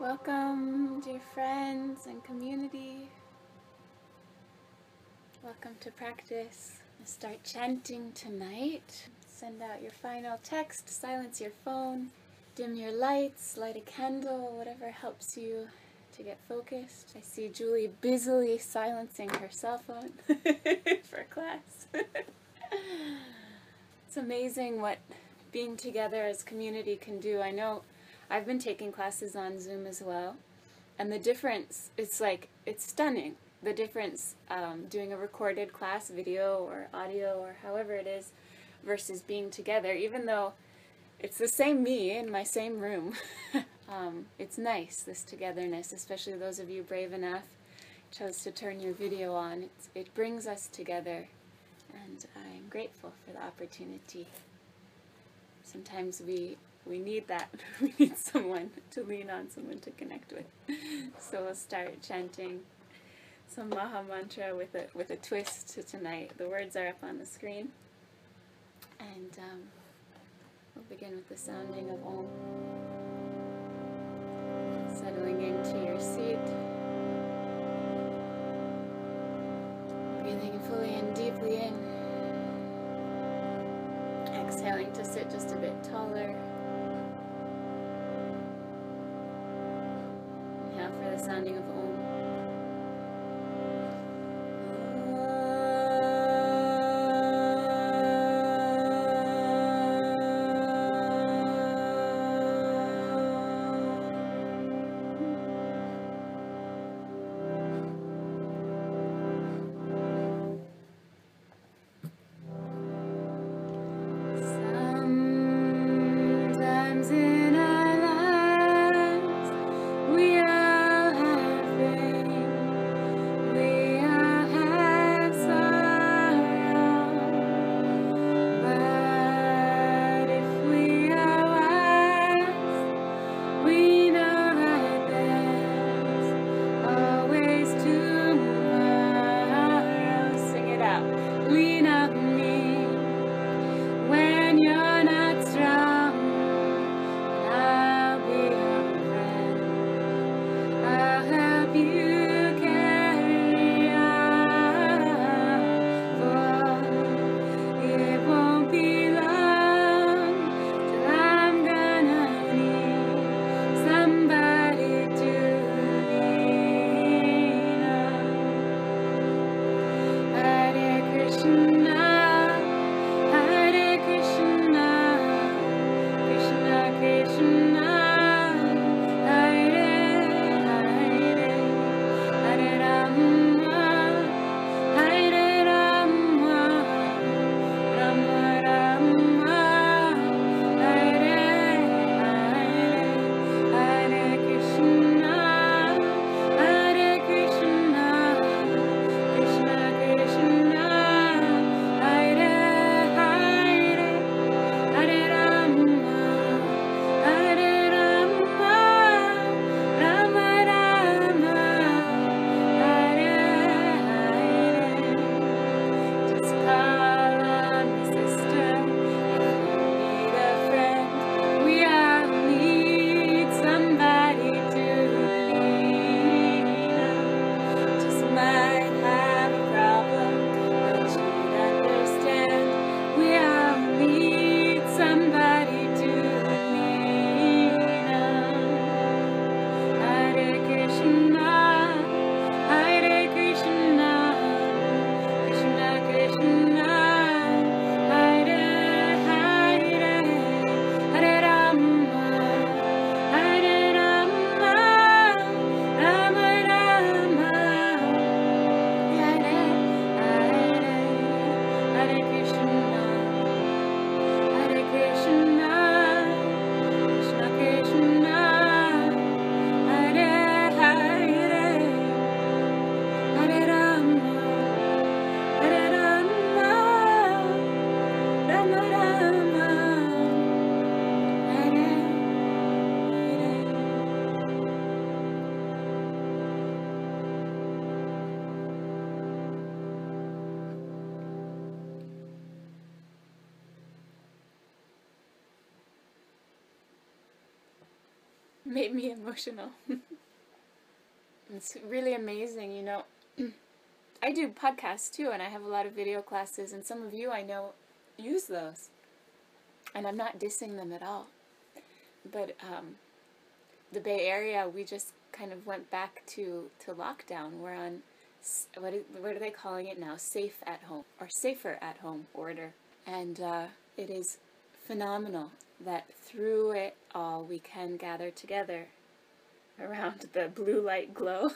Welcome, dear friends and community. Welcome to practice. Start chanting tonight. Send out your final text, silence your phone, dim your lights, light a candle, whatever helps you to get focused. I see Julie busily silencing her cell phone for class. it's amazing what being together as community can do. I know I've been taking classes on Zoom as well, and the difference, it's like, it's stunning. The difference um, doing a recorded class video or audio or however it is versus being together, even though it's the same me in my same room. um, it's nice, this togetherness, especially those of you brave enough chose to turn your video on. It's, it brings us together, and I'm grateful for the opportunity. Sometimes we we need that. we need someone to lean on, someone to connect with. So we'll start chanting some Maha Mantra with a, with a twist to tonight. The words are up on the screen. And um, we'll begin with the sounding of Om. Settling into your seat. Breathing fully and deeply in. Exhaling to sit just a bit taller. Sounding of Om made me emotional. it's really amazing, you know. I do podcasts too, and I have a lot of video classes, and some of you I know use those. And I'm not dissing them at all. But um, the Bay Area, we just kind of went back to, to lockdown. We're on, what, is, what are they calling it now? Safe at home, or safer at home order. And uh, it is phenomenal that through it all we can gather together around the blue light glow.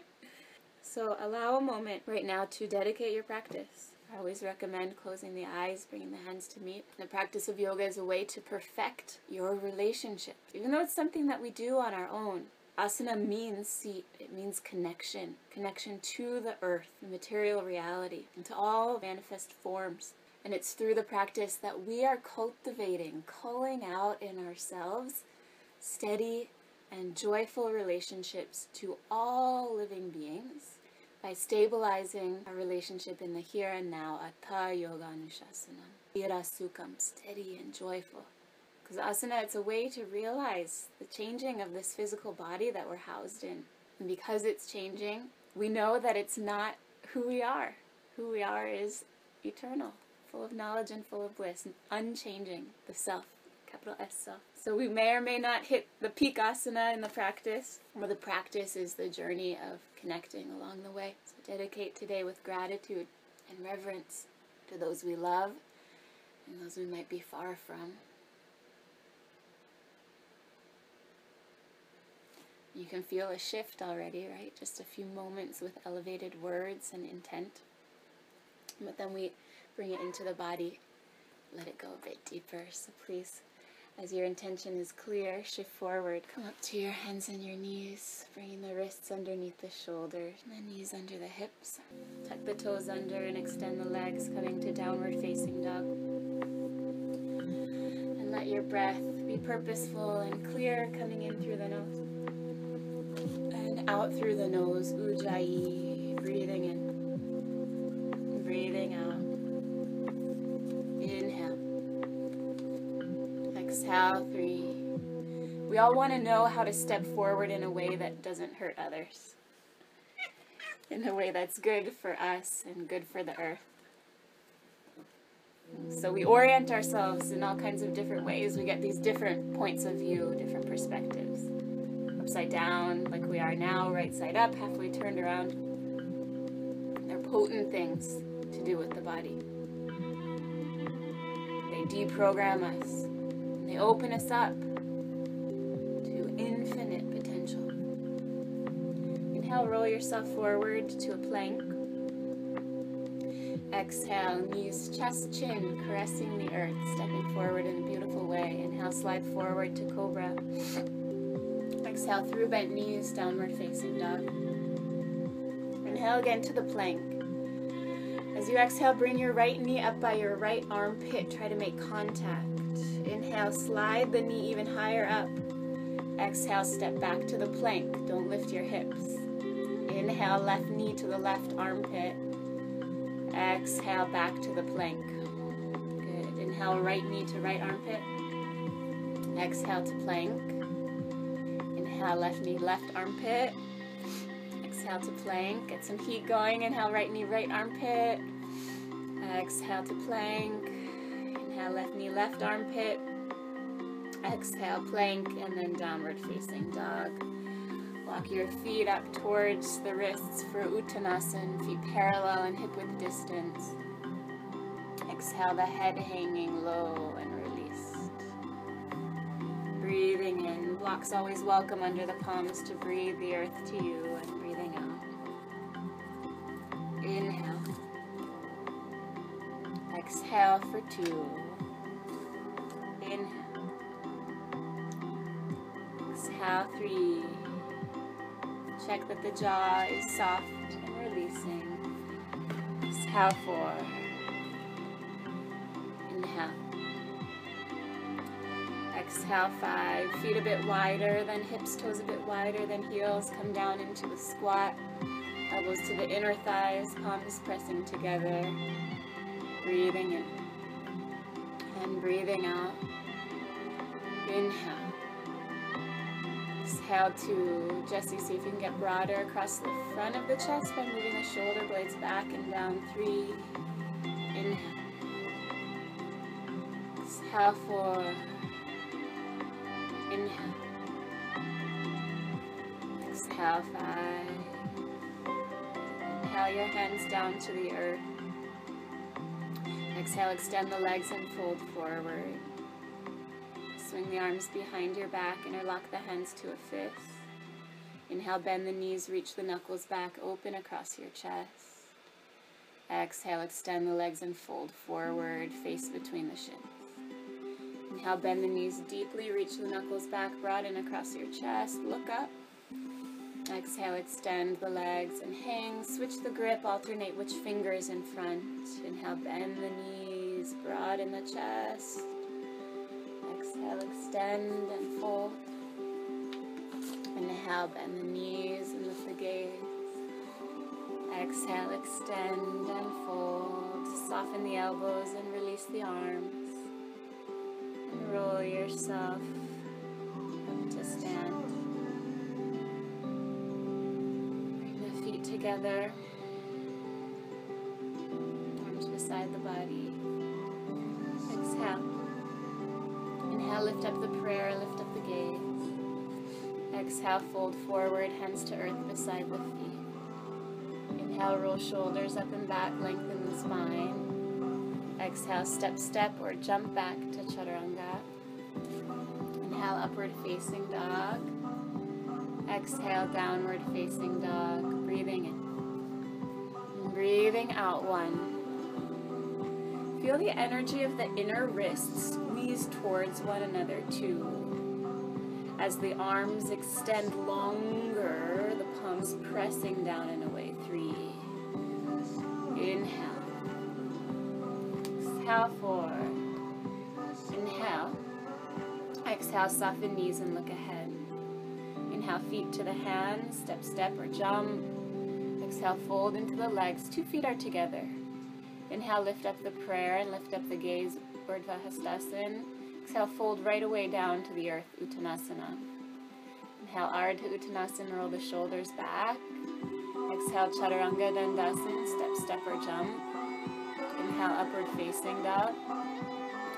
so allow a moment right now to dedicate your practice. I always recommend closing the eyes, bringing the hands to meet. The practice of yoga is a way to perfect your relationship. Even though it's something that we do on our own, asana means seat, it means connection, connection to the earth, the material reality, and to all manifest forms. And it's through the practice that we are cultivating, calling out in ourselves steady and joyful relationships to all living beings by stabilizing our relationship in the here and now, Atha Yoga Anushasana. Sthira Sukham, steady and joyful. Because asana, it's a way to realize the changing of this physical body that we're housed in. And because it's changing, we know that it's not who we are. Who we are is eternal, full of knowledge and full of bliss, unchanging, the self, capital S self. So we may or may not hit the peak asana in the practice, or the practice is the journey of connecting along the way. So dedicate today with gratitude and reverence to those we love and those we might be far from. You can feel a shift already, right? Just a few moments with elevated words and intent. But then we bring it into the body, let it go a bit deeper. So please as your intention is clear, shift forward. Come up to your hands and your knees, bringing the wrists underneath the shoulders, the knees under the hips. Tuck the toes under and extend the legs, coming to downward facing dog. And let your breath be purposeful and clear, coming in through the nose. And out through the nose, ujjayi, breathing in, breathing out. Three. We all want to know how to step forward in a way that doesn't hurt others. In a way that's good for us and good for the earth. So we orient ourselves in all kinds of different ways. We get these different points of view, different perspectives. Upside down, like we are now, right side up, halfway turned around. They're potent things to do with the body. They deprogram us. They open us up to infinite potential. Inhale, roll yourself forward to a plank. Exhale, knees, chest, chin, caressing the earth, stepping forward in a beautiful way. Inhale, slide forward to cobra. Exhale, through bent knees, downward facing dog. Inhale again to the plank. As you exhale, bring your right knee up by your right armpit. Try to make contact. Inhale, slide the knee even higher up. Exhale, step back to the plank. Don't lift your hips. Inhale, left knee to the left armpit. Exhale, back to the plank. Good. Inhale, right knee to right armpit. Exhale to plank. Inhale, left knee, left armpit. Exhale to plank. Get some heat going. Inhale, right knee, right armpit. Exhale to plank. Inhale, left knee, left armpit. Exhale, plank, and then downward facing dog. Walk your feet up towards the wrists for Uttanasana, feet parallel and hip width distance. Exhale, the head hanging low and released. Breathing in, blocks always welcome under the palms to breathe the earth to you, and breathing out. Inhale. Exhale for two. Exhale, three. Check that the jaw is soft and releasing. Exhale, four. Inhale. Exhale, five. Feet a bit wider than hips, toes a bit wider than heels. Come down into a squat. Elbows to the inner thighs, palms pressing together. Breathing in and breathing out. Inhale. Exhale to Jesse. See if you can get broader across the front of the chest by moving the shoulder blades back and down. Three. Inhale. Exhale four. Inhale. Exhale five. Inhale your hands down to the earth. Exhale, extend the legs and fold forward. Swing the arms behind your back, interlock the hands to a fist. Inhale, bend the knees, reach the knuckles back, open across your chest. Exhale, extend the legs and fold forward, face between the shins. Inhale, bend the knees deeply, reach the knuckles back, broaden across your chest, look up. Exhale, extend the legs and hang. Switch the grip, alternate which fingers in front. Inhale, bend the knees, broaden the chest. Exhale, extend and fold. Inhale, bend the knees and lift the gaze. Exhale, extend and fold. Soften the elbows and release the arms. And roll yourself up to stand. Bring the feet together. Arms beside the body. Inhale, lift up the prayer, lift up the gaze. Exhale, fold forward, hands to earth beside the feet. Inhale, roll shoulders up and back, lengthen the spine. Exhale, step, step, or jump back to chaturanga. Inhale, upward facing dog. Exhale, downward facing dog. Breathing in. Breathing out one. Feel the energy of the inner wrists squeeze towards one another, two. As the arms extend longer, the palms pressing down and away, three. Inhale. Exhale, four. Inhale. Exhale, soften knees and look ahead. Inhale, feet to the hands, step, step, or jump. Exhale, fold into the legs. Two feet are together. Inhale, lift up the prayer and lift up the gaze, Urdhva. Exhale, fold right away down to the earth, Uttanasana. Inhale, Ardha Uttanasana, roll the shoulders back. Exhale, Chaturanga Dandasana, step, step, or jump. Inhale, upward facing dog.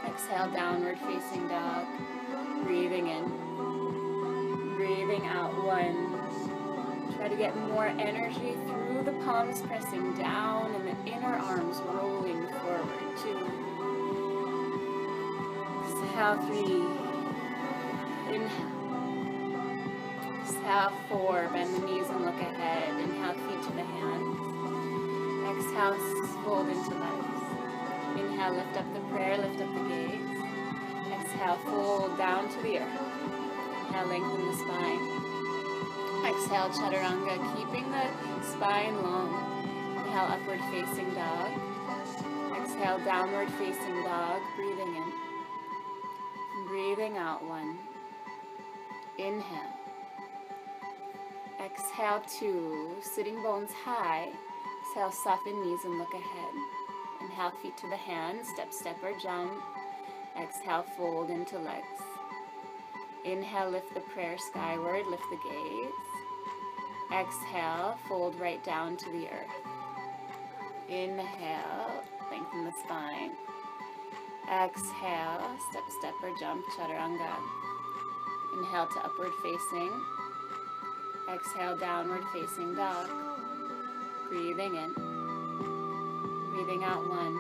Exhale, downward facing dog. Breathing in. Breathing out, one. Try to get more energy through the palms pressing down and the inner arms rolling Exhale, three. Inhale. Exhale, four. Bend the knees and look ahead. Inhale, feet to the hands. Exhale, fold into legs. Inhale, lift up the prayer, lift up the gaze. Exhale, fold down to the earth. Inhale, lengthen the spine. Exhale, chaturanga, keeping the spine long. Inhale, upward facing dog. Exhale, downward facing dog. Breathing in. Breathing out one. Inhale. Exhale, two. Sitting bones high. Exhale, soften knees and look ahead. Inhale, feet to the hands. Step, step, or jump. Exhale, fold into legs. Inhale, lift the prayer skyward. Lift the gaze. Exhale, fold right down to the earth. Inhale, lengthen the spine. Exhale, step, step, or jump, chaturanga. Inhale to upward facing. Exhale, downward facing dog. Breathing in. Breathing out one.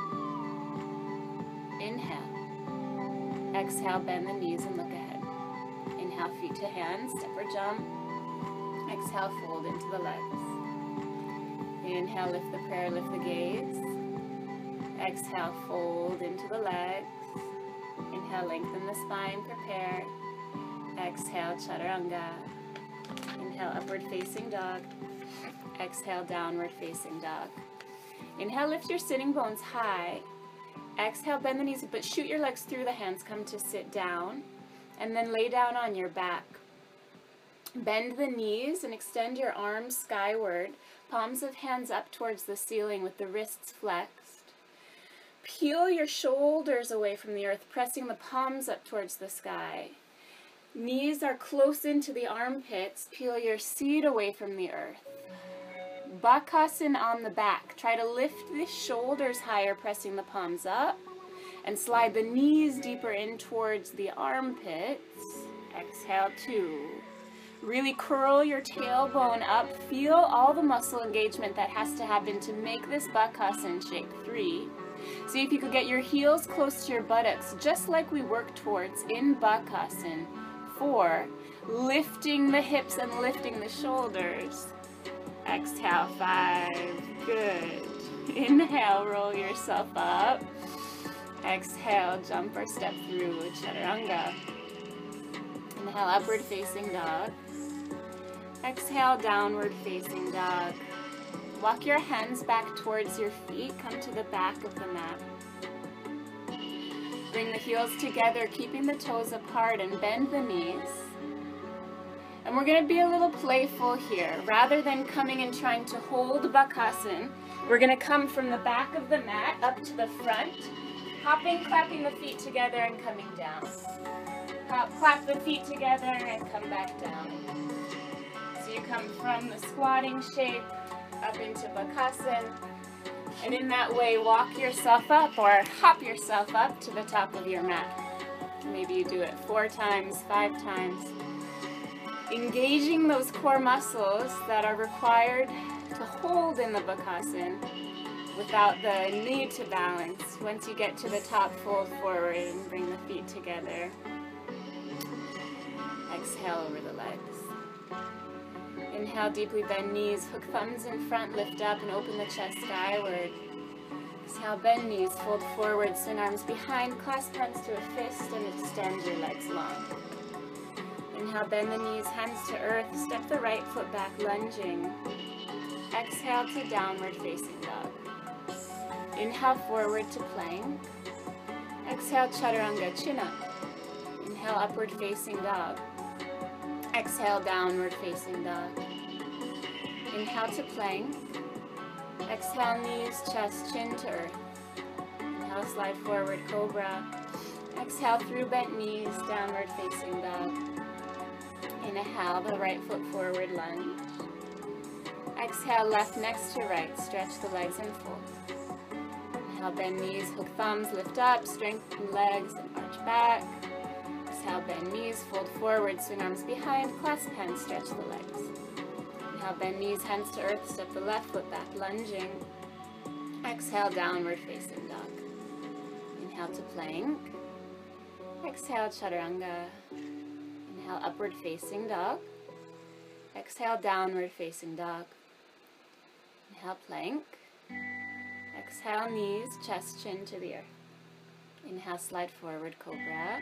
Inhale. Exhale, bend the knees and look ahead. Inhale, feet to hands, step or jump. Exhale, fold into the legs. Inhale, lift the prayer, lift the gaze. Exhale, fold into the legs. Inhale, lengthen the spine, prepare. Exhale, chaturanga. Inhale, upward facing dog. Exhale, downward facing dog. Inhale, lift your sitting bones high. Exhale, bend the knees, but shoot your legs through the hands. Come to sit down. And then lay down on your back. Bend the knees and extend your arms skyward. Palms of hands up towards the ceiling with the wrists flexed. Peel your shoulders away from the earth, pressing the palms up towards the sky. Knees are close into the armpits. Peel your seat away from the earth. Bakasana on the back. Try to lift the shoulders higher, pressing the palms up. And slide the knees deeper in towards the armpits. Exhale, two. Really curl your tailbone up. Feel all the muscle engagement that has to happen to make this Bakasana shape. Three. See if you could get your heels close to your buttocks, just like we work towards in Bakasana. Four. Lifting the hips and lifting the shoulders. Exhale, five. Good. Inhale, roll yourself up. Exhale, jump or step through chaturanga. Inhale, upward facing dog. Exhale, downward facing dog. Walk your hands back towards your feet. Come to the back of the mat. Bring the heels together, keeping the toes apart, and bend the knees. And we're going to be a little playful here. Rather than coming and trying to hold Bakasana, we're going to come from the back of the mat up to the front, hopping, clapping the feet together and coming down. Hop, clap the feet together and come back down. So you come from the squatting shape up into Bakasana, and in that way walk yourself up or hop yourself up to the top of your mat. Maybe you do it four times, five times engaging those core muscles that are required to hold in the Bakasana without the need to balance. Once you get to the top, fold forward and bring the feet together. Exhale over the legs. Inhale, deeply bend knees, hook thumbs in front, lift up and open the chest skyward. Exhale, bend knees, fold forward, swing arms behind, clasp hands to a fist and extend your legs long. Inhale, bend the knees, hands to earth. Step the right foot back, lunging. Exhale to downward facing dog. Inhale, forward to plank. Exhale, chaturanga, chin up. Inhale, upward facing dog. Exhale, downward facing dog. Inhale to plank. Exhale, knees, chest, chin to earth. Inhale, slide forward, cobra. Exhale through bent knees, downward facing dog. Inhale, the right foot forward lunge. Exhale, left next to right. Stretch the legs and fold. Inhale, bend knees, hook thumbs, lift up, strengthen legs and arch back. Exhale, bend knees, fold forward, swing arms behind, clasp hands, stretch the legs. Inhale, bend knees, hands to earth, step the left foot back, lunging. Exhale, downward facing dog. Inhale to plank. Exhale, chaturanga. Inhale, upward facing dog. Exhale, downward facing dog. Inhale, plank. Exhale, knees, chest, chin to the earth. Inhale, slide forward, cobra.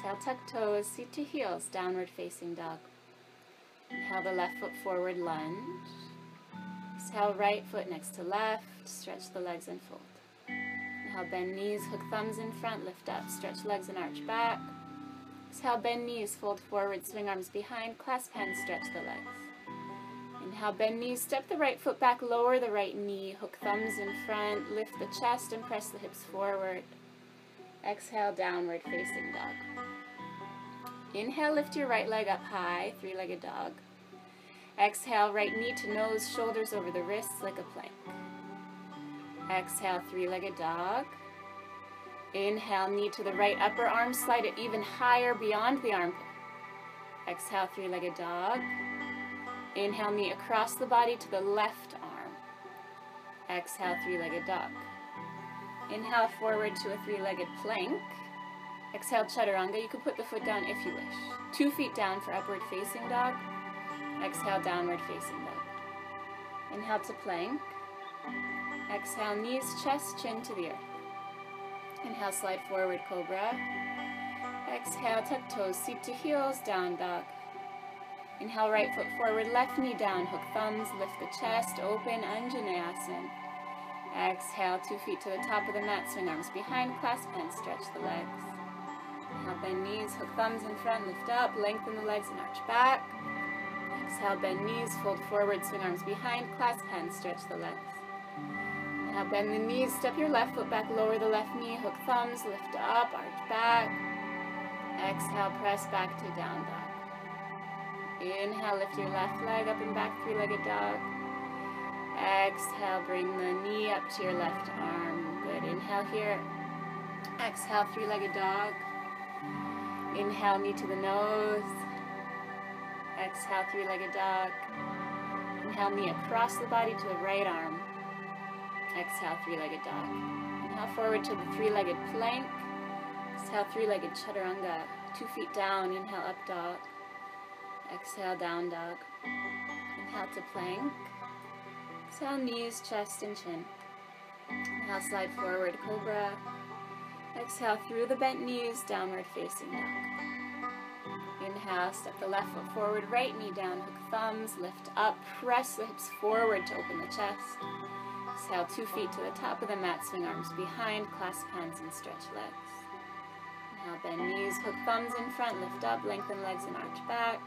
Exhale, tuck toes, seat to heels, downward facing dog. Inhale the left foot forward, lunge. Exhale, right foot next to left, stretch the legs and fold. Inhale, bend knees, hook thumbs in front, lift up, stretch legs and arch back. Exhale, bend knees, fold forward, swing arms behind, clasp hands, stretch the legs. Inhale, bend knees, step the right foot back, lower the right knee, hook thumbs in front, lift the chest and press the hips forward. Exhale, downward facing dog. Inhale, lift your right leg up high, three-legged dog. Exhale, right knee to nose, shoulders over the wrists like a plank. Exhale, three-legged dog. Inhale, knee to the right upper arm, slide it even higher beyond the armpit. Exhale, three-legged dog. Inhale, knee across the body to the left arm. Exhale, three-legged dog. Inhale, forward to a three-legged plank. Exhale, chaturanga. You can put the foot down if you wish. Two feet down for upward facing dog. Exhale, downward facing dog. Inhale to plank. Exhale, knees, chest, chin to the earth. Inhale, slide forward, cobra. Exhale, tuck toes, seat to heels, down dog. Inhale, right foot forward, left knee down, hook thumbs, lift the chest, open, Anjaneyasana. Exhale, two feet to the top of the mat, swing arms behind, clasp hands, stretch the legs. Inhale, bend knees, hook thumbs in front, lift up, lengthen the legs and arch back. Exhale, bend knees, fold forward, swing arms behind, clasp hands, stretch the legs. Now bend the knees, step your left foot back, lower the left knee, hook thumbs, lift up, arch back. Exhale, press back to down dog. Inhale, lift your left leg up and back, three-legged dog. Exhale, bring the knee up to your left arm. Good. Inhale here. Exhale, three-legged dog. Inhale, knee to the nose. Exhale, three-legged dog. Inhale, knee across the body to the right arm. Exhale, three-legged dog. Inhale, forward to the three-legged plank. Exhale, three-legged chaturanga. Two feet down. Inhale, up dog. Exhale, down dog. Inhale to plank. Exhale, knees, chest, and chin. Inhale, slide forward, cobra. Exhale, through the bent knees, downward facing dog. Inhale, step the left foot forward, right knee down, hook thumbs, lift up, press the hips forward to open the chest. Exhale, two feet to the top of the mat, swing arms behind, clasp hands and stretch legs. Inhale, bend knees, hook thumbs in front, lift up, lengthen legs and arch back.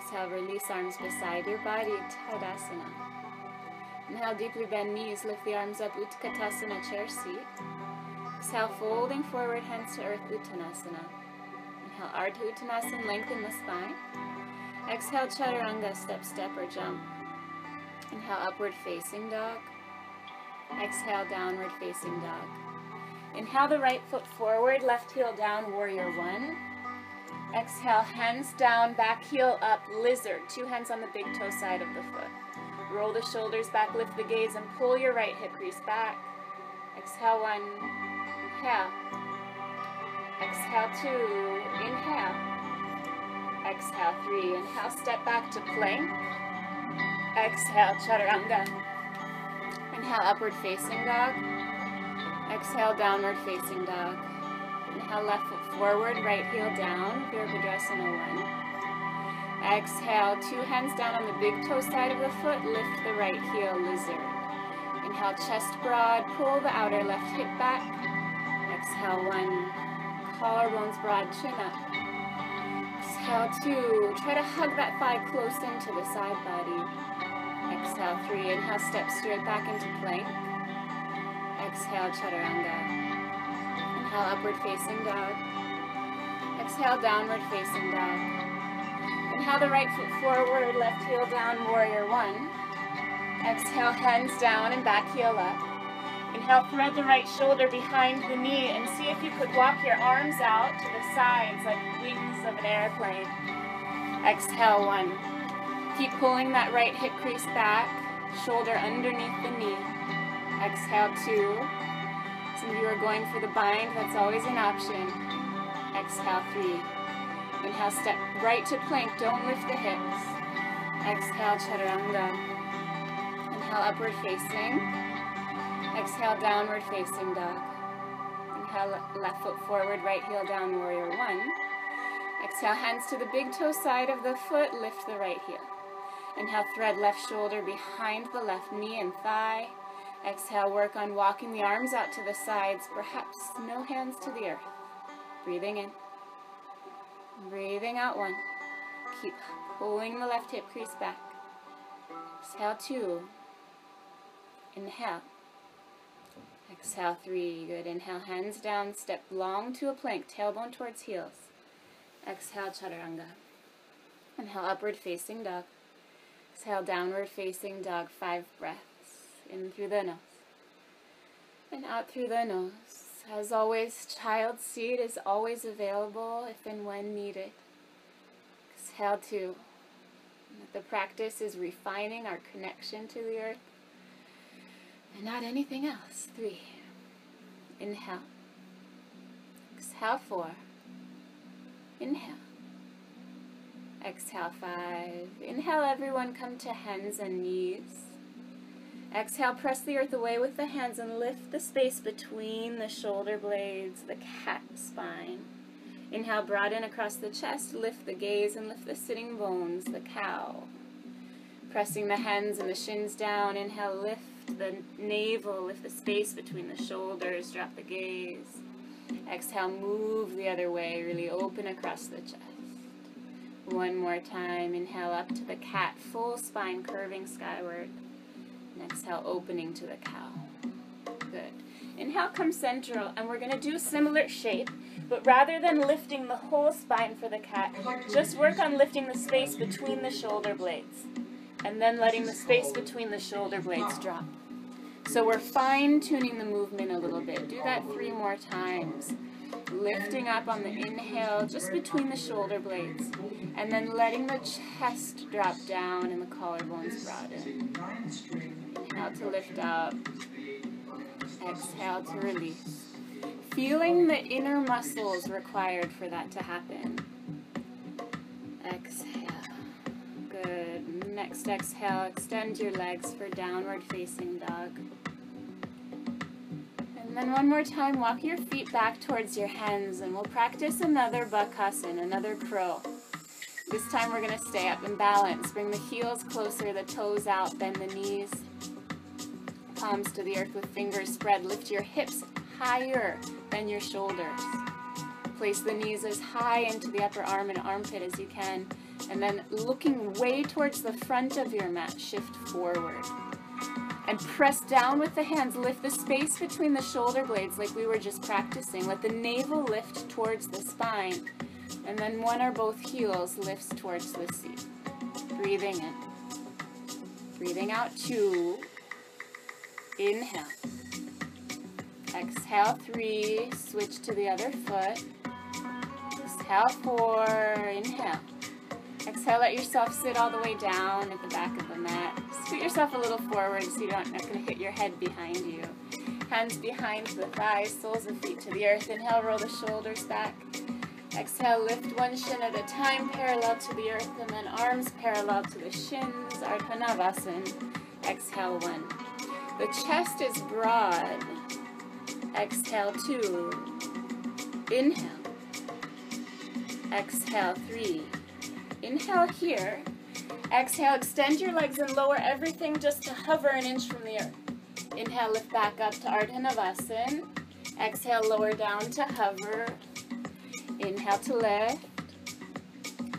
Exhale, release arms beside your body, Tadasana. Inhale, deeply bend knees, lift the arms up, Utkatasana, chair seat. Exhale, folding forward, hands to earth, Uttanasana. Inhale, Ardha Uttanasana, lengthen the spine. Exhale, Chaturanga, step, step, or jump. Inhale, upward facing dog. Exhale, downward facing dog. Inhale the right foot forward, left heel down, warrior one. Exhale, hands down, back heel up, lizard. Two hands on the big toe side of the foot. Roll the shoulders back, lift the gaze, and pull your right hip crease back. Exhale, one. Inhale. Exhale, two. Inhale. Exhale, three. Inhale, step back to plank. Exhale, chaturanga. Inhale, upward facing dog. Exhale, downward facing dog. Inhale, left foot forward, right heel down, Virabhadrasana 1. Exhale, two hands down on the big toe side of the foot, lift the right heel, lizard. Inhale, chest broad, pull the outer left hip back. Exhale, one, collarbones broad, chin up. Exhale, two, try to hug that thigh close into the side body. Exhale, three, inhale, step straight back into plank. Exhale, chaturanga. Inhale, upward facing dog. Exhale, downward facing dog. Inhale the right foot forward, left heel down, warrior one. Exhale, hands down and back heel up. Inhale, thread the right shoulder behind the knee and see if you could walk your arms out to the sides like wings of an airplane. Exhale, one. Keep pulling that right hip crease back, shoulder underneath the knee. Exhale, two. Some of you are going for the bind, that's always an option. Exhale, three. Inhale, step right to plank, don't lift the hips. Exhale, chaturanga. Inhale, upward facing. Exhale, downward facing dog. Inhale, left foot forward, right heel down, warrior one. Exhale, hands to the big toe side of the foot, lift the right heel. Inhale, thread left shoulder behind the left knee and thigh. Exhale, work on walking the arms out to the sides, perhaps no hands to the earth. Breathing in. Breathing out one. Keep pulling the left hip crease back. Exhale, two. Inhale. Exhale, three. Good. Inhale, hands down, step long to a plank, tailbone towards heels. Exhale, chaturanga. Inhale, upward facing dog. Exhale, downward facing dog, five breaths. In through the nose. And out through the nose. As always, child seed is always available if and when needed. Exhale, two. The practice is refining our connection to the earth and not anything else. Three. Inhale. Exhale, four. Inhale. Exhale, five. Inhale, everyone, come to hands and knees. Exhale, press the earth away with the hands and lift the space between the shoulder blades, the cat spine. Inhale, broaden across the chest, lift the gaze and lift the sitting bones, the cow. Pressing the hands and the shins down. Inhale, lift the navel, lift the space between the shoulders, drop the gaze. Exhale, move the other way, really open across the chest. One more time. Inhale up to the cat, full spine curving skyward. Exhale, opening to the cow. Good. Inhale, come central, and we're going to do similar shape, But rather than lifting the whole spine for the cat, just work on lifting the space between the shoulder blades. And then letting the space between the shoulder blades drop. So we're fine tuning the movement a little bit. Do that three more times. Lifting up on the inhale just between the shoulder blades. And then letting the chest drop down and the collarbones broaden. Inhale to lift up. Exhale to release. Feeling the inner muscles required for that to happen. Exhale. Good. Next exhale, extend your legs for downward facing dog. And then one more time, walk your feet back towards your hands and we'll practice another Bakasana, another crow. This time we're going to stay up in balance. Bring the heels closer, the toes out, bend the knees. Palms to the earth with fingers spread. Lift your hips higher than your shoulders. Place the knees as high into the upper arm and armpit as you can. And then looking way towards the front of your mat, shift forward. And press down with the hands. Lift the space between the shoulder blades like we were just practicing. Let the navel lift towards the spine. And then one or both heels lifts towards the seat. Breathing in. Breathing out two. Inhale. Exhale three. Switch to the other foot. Exhale four. Inhale. Exhale, let yourself sit all the way down at the back of the mat. Scoot yourself a little forward so you don't going to hit your head behind you. Hands behind the thighs, soles of feet to the earth. Inhale, roll the shoulders back. Exhale, lift one shin at a time, parallel to the earth, and then arms parallel to the shins, Ardha Navasana. Exhale, one. The chest is broad. Exhale, two. Inhale. Exhale, three. Inhale here. Exhale, extend your legs and lower everything just to hover an inch from the earth. Inhale, lift back up to Ardha Navasana. Exhale, lower down to hover. Inhale to lift.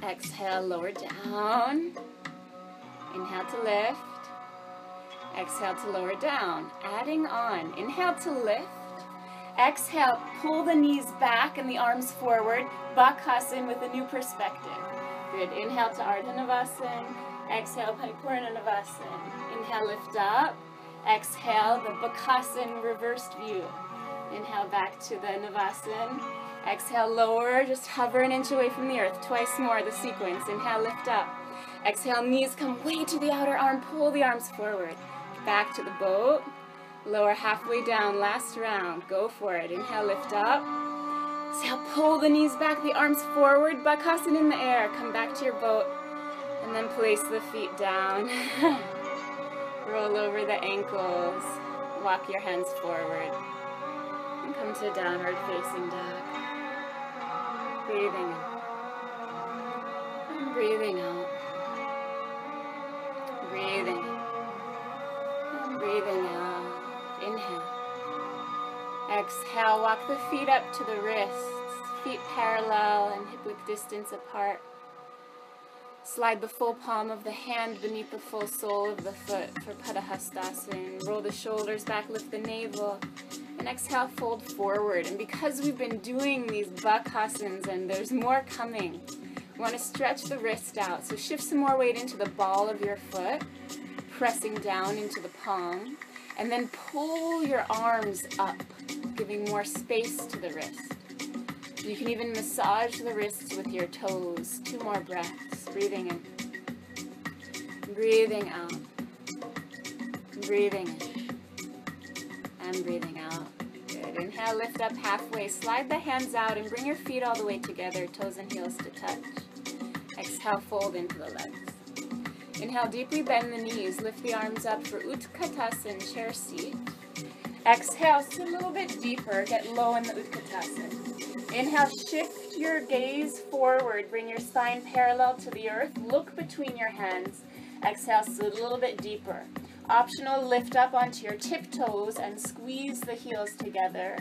Exhale, lower down. Inhale to lift. Exhale to lower down. Adding on. Inhale to lift. Exhale, pull the knees back and the arms forward. Bakasana with a new perspective. Good. Inhale to Ardha Navasana. Exhale, Paripurna Navasana. Inhale, lift up. Exhale, the Bakasana reversed view. Inhale back to the Navasana. Exhale, lower, just hover an inch away from the earth. Twice more, the sequence. Inhale, lift up. Exhale, knees come way to the outer arm. Pull the arms forward. Back to the boat. Lower halfway down, last round. Go for it. Inhale, lift up. Exhale, pull the knees back, the arms forward. Bakasana in the air. Come back to your boat. And then place the feet down. Roll over the ankles. Walk your hands forward. And come to downward facing dog. Breathing in. And breathing out. Breathing Exhale, walk the feet up to the wrists. Feet parallel and hip width distance apart. Slide the full palm of the hand beneath the full sole of the foot for Padahastasana. Roll the shoulders back, lift the navel, and exhale, fold forward. And because we've been doing these Bakasanas and there's more coming, we want to stretch the wrist out. So shift some more weight into the ball of your foot, pressing down into the palm, and then pull your arms up, giving more space to the wrist. You can even massage the wrists with your toes. Two more breaths. Breathing in. Breathing out. Breathing in. And breathing out. Good. Inhale, lift up halfway. Slide the hands out and bring your feet all the way together, toes and heels to touch. Exhale, fold into the legs. Inhale, deeply bend the knees. Lift the arms up for Utkatasana, chair seat. Exhale, sit a little bit deeper. Get low in the Utkatasana. Inhale, shift your gaze forward. Bring your spine parallel to the earth. Look between your hands. Exhale, sit a little bit deeper. Optional, lift up onto your tiptoes and squeeze the heels together.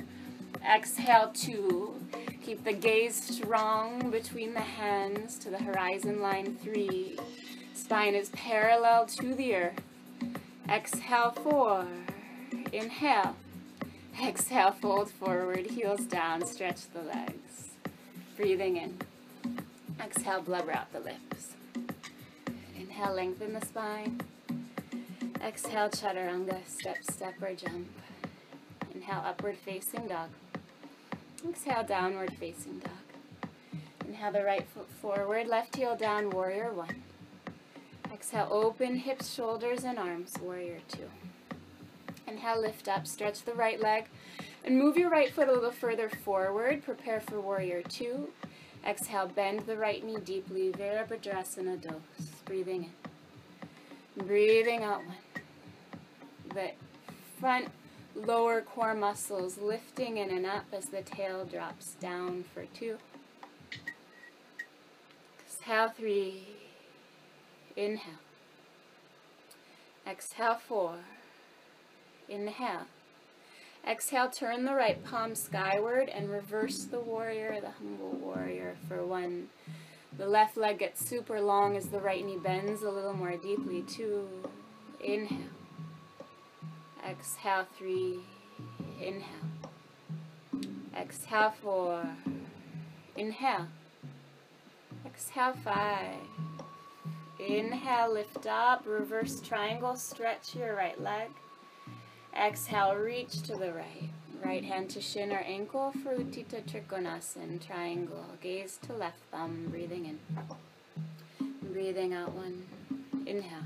Exhale, two. Keep the gaze strong between the hands to the horizon line, three. Spine is parallel to the earth. Exhale, four. Inhale. Exhale, fold forward, heels down, stretch the legs. Breathing in. Exhale, blubber out the lips. Inhale, lengthen the spine. Exhale, chaturanga, step, step, or jump. Inhale, upward facing dog. Exhale, downward facing dog. Inhale the right foot forward, left heel down, warrior one. Exhale, open hips, shoulders, and arms, warrior two. Inhale, lift up, stretch the right leg, and move your right foot a little further forward. Prepare for warrior two. Exhale, bend the right knee deeply, Virabhadrasana dos. Breathing in. Breathing out one. The front lower core muscles lifting in and up as the tail drops down for two. Exhale, three. Inhale. Exhale, four. Inhale. Exhale, turn the right palm skyward and reverse the warrior, the humble warrior for one. The left leg gets super long as the right knee bends a little more deeply. Two. Inhale. Exhale, three. Inhale. Exhale, four. Inhale. Exhale, five. Inhale, lift up, reverse triangle, stretch your right leg. Exhale, reach to the right. Right hand to shin or ankle for Trikonasana, triangle. Gaze to left thumb, breathing in. Breathing out one. Inhale.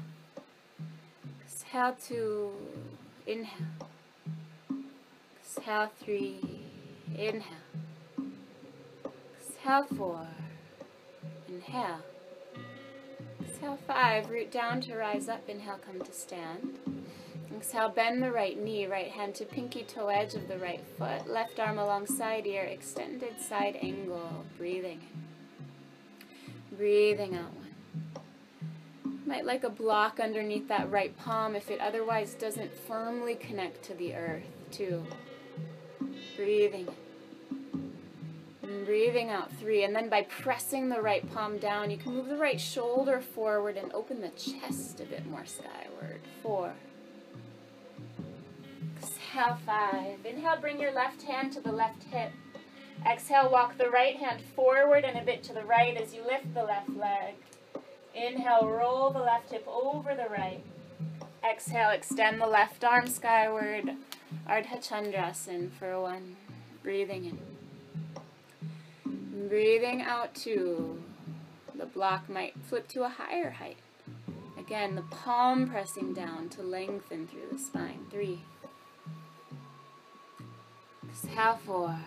Exhale two. Inhale. Exhale three. Inhale. Exhale four. Inhale. Exhale five. Root down to rise up. Inhale, come to stand. Exhale, bend the right knee, right hand to pinky toe edge of the right foot, left arm alongside ear, extended side angle, breathing in. Breathing out one. Might like a block underneath that right palm if it otherwise doesn't firmly connect to the earth, too. Breathing in. Breathing out three, and then by pressing the right palm down, you can move the right shoulder forward and open the chest a bit more skyward. Four. Exhale, five. Inhale, bring your left hand to the left hip. Exhale, walk the right hand forward and a bit to the right as you lift the left leg. Inhale, roll the left hip over the right. Exhale, extend the left arm skyward. Ardha Chandrasana for one. Breathing in. Breathing out two. The block might flip to a higher height. Again, the palm pressing down to lengthen through the spine. Three. Exhale four.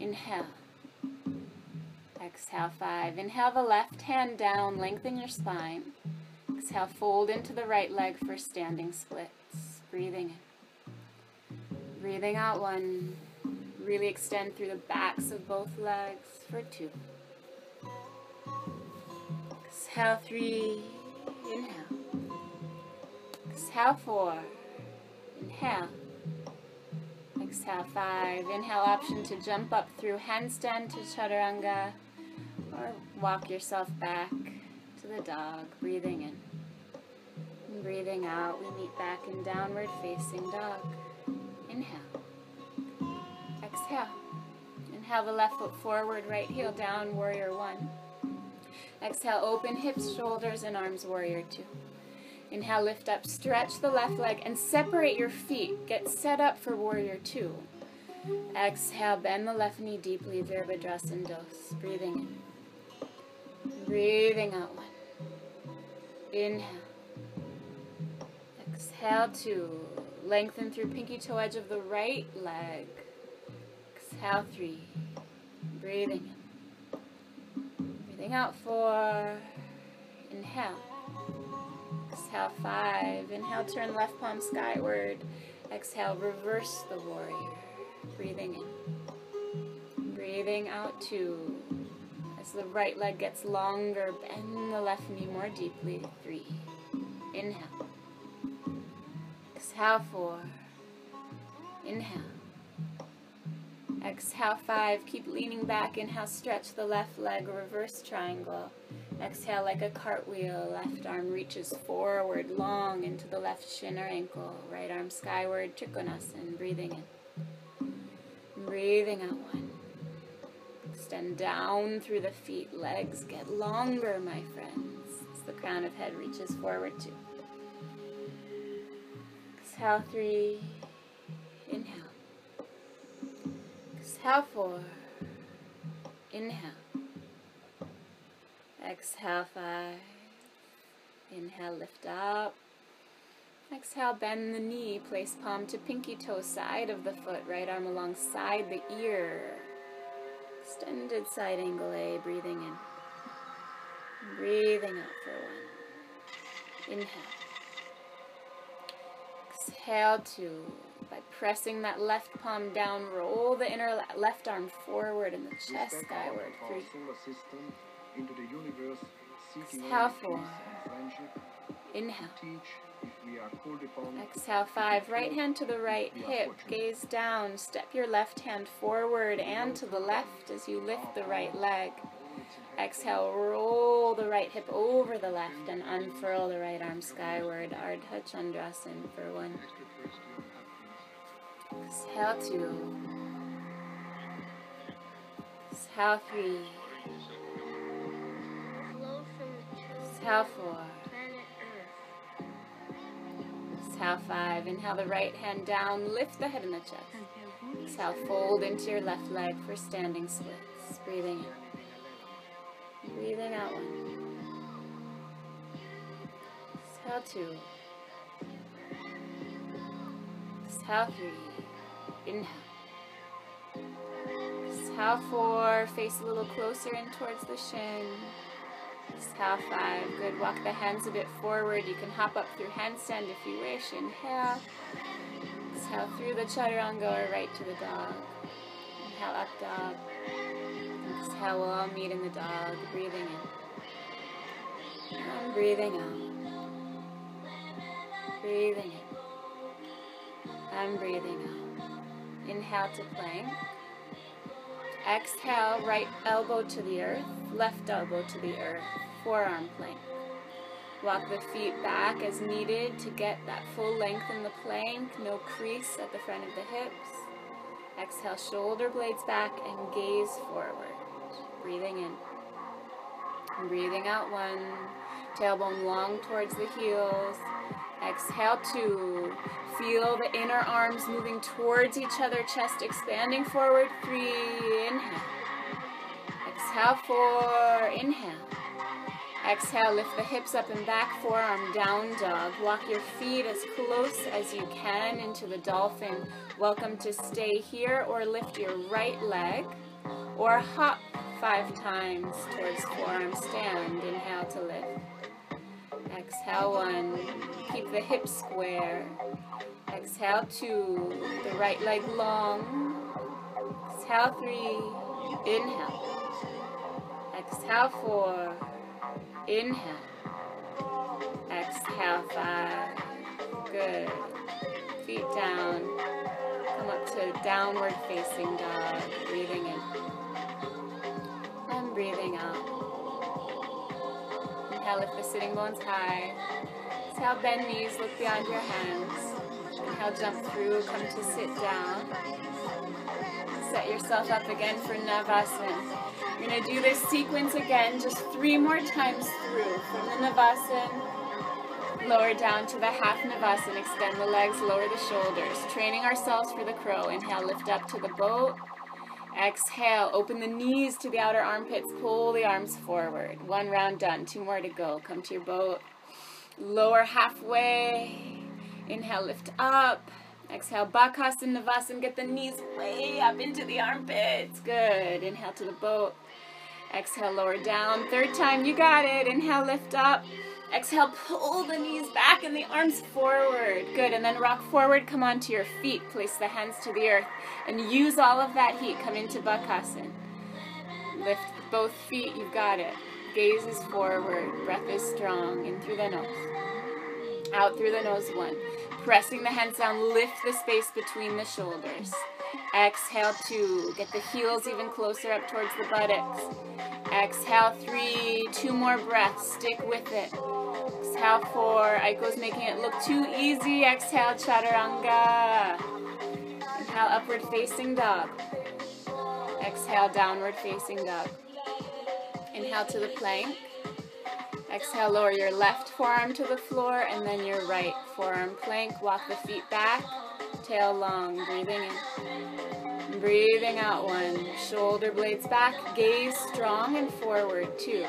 Inhale. Exhale five. Inhale the left hand down, lengthen your spine. Exhale, fold into the right leg for standing splits. Breathing in. Breathing out one. Really extend through the backs of both legs for two. Exhale three. Inhale. Exhale four. Inhale. Exhale, five. Inhale, option to jump up through handstand to chaturanga or walk yourself back to the dog, breathing in. And breathing out, we meet back in downward facing dog. Inhale. Exhale. Inhale the left foot forward, right heel down, warrior one. Exhale, open hips, shoulders, and arms, warrior two. Inhale, lift up, stretch the left leg, and separate your feet. Get set up for warrior two. Exhale, bend the left knee deeply, Virabhadrasana dos. Breathing in. Breathing out one. Inhale. Exhale two. Lengthen through pinky toe edge of the right leg. Exhale three. Breathing in. Breathing out four. Inhale. Exhale, five. Inhale, turn left palm skyward. Exhale, reverse the warrior. Breathing in. Breathing out, two. As the right leg gets longer, bend the left knee more deeply. Three. Inhale. Exhale, four. Inhale. Exhale, five. Keep leaning back. Inhale, stretch the left leg, reverse triangle. Exhale like a cartwheel. Left arm reaches forward, long into the left shin or ankle. Right arm skyward, Trikonasana. Breathing in. Breathing out one. Extend down through the feet. Legs get longer, my friends. As the crown of head reaches forward too. Exhale three. Inhale. Exhale four. Inhale. Exhale five. Inhale, lift up. Exhale, bend the knee. Place palm to pinky toe, side of the foot. Right arm alongside the ear. Extended side angle A, breathing in. Breathing out for one. Inhale. Exhale two. By pressing that left palm down, roll the inner left arm forward and the chest skyward. Three. Exhale four. Inhale. Exhale five. Right hand to the right hip. Gaze down. Step your left hand forward and to the left as you lift the right leg. Exhale, roll the right hip over the left and unfurl the right arm skyward. Ardha Chandrasana for one. Exhale two. Exhale three. Exhale four. Exhale five. Inhale the right hand down. Lift the head and the chest. Exhale, fold into your left leg for standing splits. Breathing in. Breathing out one. Exhale two. Exhale three. Inhale. Exhale four. Face a little closer in towards the shin. Exhale five. Good. Walk the hands a bit forward. You can hop up through handstand if you wish. Inhale. Exhale through the chaturanga or right to the dog. Inhale up dog. Exhale, we'll all meet in the dog. Breathing in. And breathing out. Breathing in. And breathing out. Inhale to plank. Exhale, right elbow to the earth, left elbow to the earth, forearm plank. Walk the feet back as needed to get that full length in the plank, no crease at the front of the hips. Exhale, shoulder blades back and gaze forward. Breathing in. And breathing out one. Tailbone long towards the heels. Exhale two. Feel the inner arms moving towards each other, chest expanding forward. Three. Inhale. Exhale four. Inhale. Exhale, lift the hips up and back, forearm down dog. Walk your feet as close as you can into the dolphin. Welcome to stay here or lift your right leg or hop five times towards forearm stand. Inhale to lift. Exhale one. Keep the hips square. Exhale two. The right leg long. Exhale three. Inhale. Exhale four. Inhale. Exhale five. Good. Feet down. Come up to downward facing dog. Breathing in. And breathing out. Inhale, lift the sitting bones high. Exhale, bend knees, look beyond your hands. Inhale, jump through, come to sit down. Set yourself up again for Navasana. You're going to do this sequence again, just three more times through. From the Navasana, lower down to the half Navasana. Extend the legs, lower the shoulders. Training ourselves for the crow. Inhale, lift up to the boat. Exhale, open the knees to the outer armpits. Pull the arms forward. One round done. Two more to go. Come to your boat. Lower halfway. Inhale, lift up. Exhale, Bakasana, Navasana. Get the knees way up into the armpits. Good. Inhale to the boat. Exhale, lower down. Third time, you got it. Inhale, lift up. Exhale, pull the knees back and the arms forward. Good. And then rock forward. Come onto your feet. Place the hands to the earth. And use all of that heat. Come into Bakasana. Lift both feet. You've got it. Gaze is forward. Breath is strong. In through the nose. Out through the nose. One. Pressing the hands down. Lift the space between the shoulders. Exhale, two. Get the heels even closer up towards the buttocks. Exhale, three. Two more breaths. Stick with it. Exhale, four. Aiko's making it look too easy. Exhale, chaturanga. Inhale, upward facing dog. Exhale, downward facing dog. Inhale to the plank. Exhale, lower your left forearm to the floor and then your right forearm plank. Walk the feet back, tail long, breathing in. Breathing out one, shoulder blades back, gaze strong and forward, two.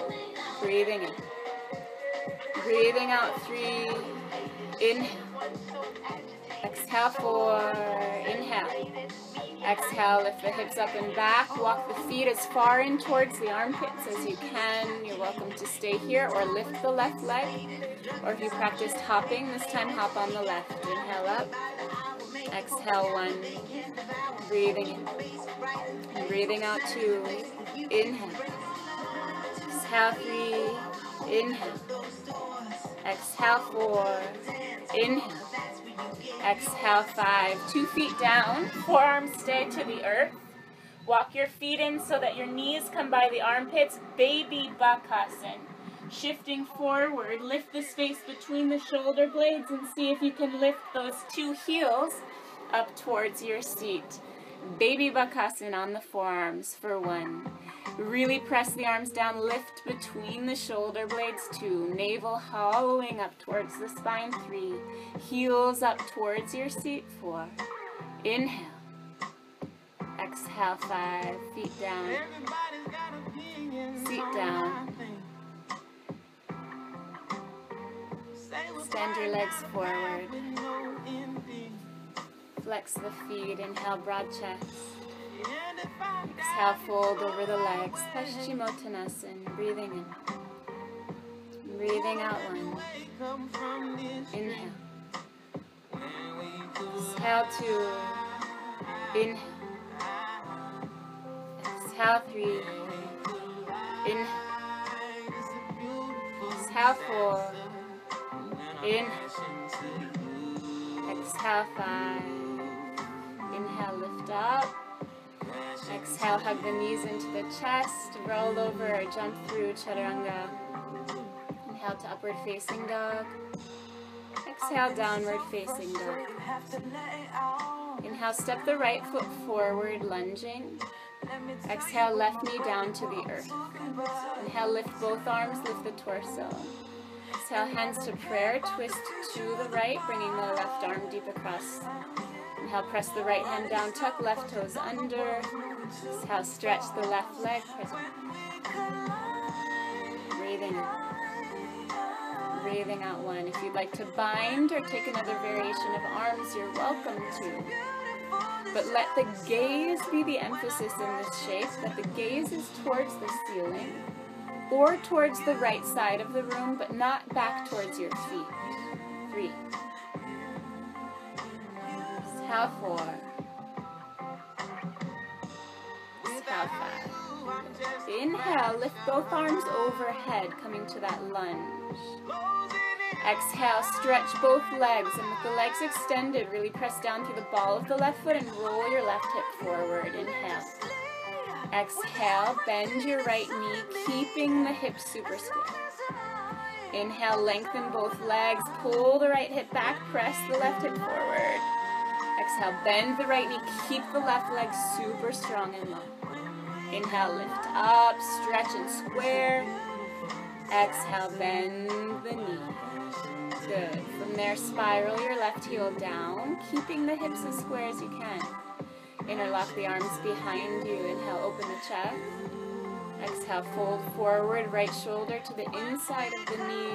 Breathing in. Breathing out three, inhale. Exhale, four, inhale. Exhale, lift the hips up and back. Walk the feet as far in towards the armpits as you can. You're welcome to stay here or lift the left leg. Or if you practiced hopping, this time hop on the left. Inhale up. Exhale, one. Breathing in. And breathing out, two. Inhale. Exhale, three. Inhale. Exhale, four. Inhale. Exhale, five. Two feet down. Forearms stay to the earth. Walk your feet in so that your knees come by the armpits. Baby Bakasana. Shifting forward, lift the space between the shoulder blades and see if you can lift those two heels up towards your seat. Baby Bakasana on the forearms for one. Really press the arms down, lift between the shoulder blades, two. Navel hollowing up towards the spine, three. Heels up towards your seat, four. Inhale. Exhale, five. Feet down. Seat down. Extend your legs forward. Flex the feet. Inhale, broad chest. Exhale, fold over the legs. Paschimottanasana. Breathing in. Breathing out one. Inhale. Exhale two. Inhale. Exhale three. Inhale. Exhale four. Inhale. Exhale five. Inhale, lift up. Exhale, hug the knees into the chest, roll over or jump through chaturanga. Inhale to upward facing dog. Exhale, downward facing dog. Inhale, step the right foot forward, lunging. Exhale, left knee down to the earth. Inhale, lift both arms, lift the torso. Exhale, hands to prayer, twist to the right, bringing the left arm deep across Inhale, press the right hand down, tuck left toes under. Exhale, stretch the left leg. Breathing in. Breathing out one. If you'd like to bind or take another variation of arms, you're welcome to. But let the gaze be the emphasis in this shape, that the gaze is towards the ceiling or towards the right side of the room, but not back towards your feet. Three. Exhale four. Exhale five. Inhale, lift both arms overhead, coming to that lunge. Exhale, stretch both legs, and with the legs extended, really press down through the ball of the left foot and roll your left hip forward. Inhale. Exhale, bend your right knee, keeping the hips super square. Inhale, lengthen both legs, pull the right hip back, press the left hip forward. Exhale, bend the right knee, keep the left leg super strong and long. Inhale, lift up, stretch and square. Exhale, bend the knee. Good. From there, spiral your left heel down, keeping the hips as square as you can. Interlock the arms behind you. Inhale, open the chest. Exhale, fold forward, right shoulder to the inside of the knee.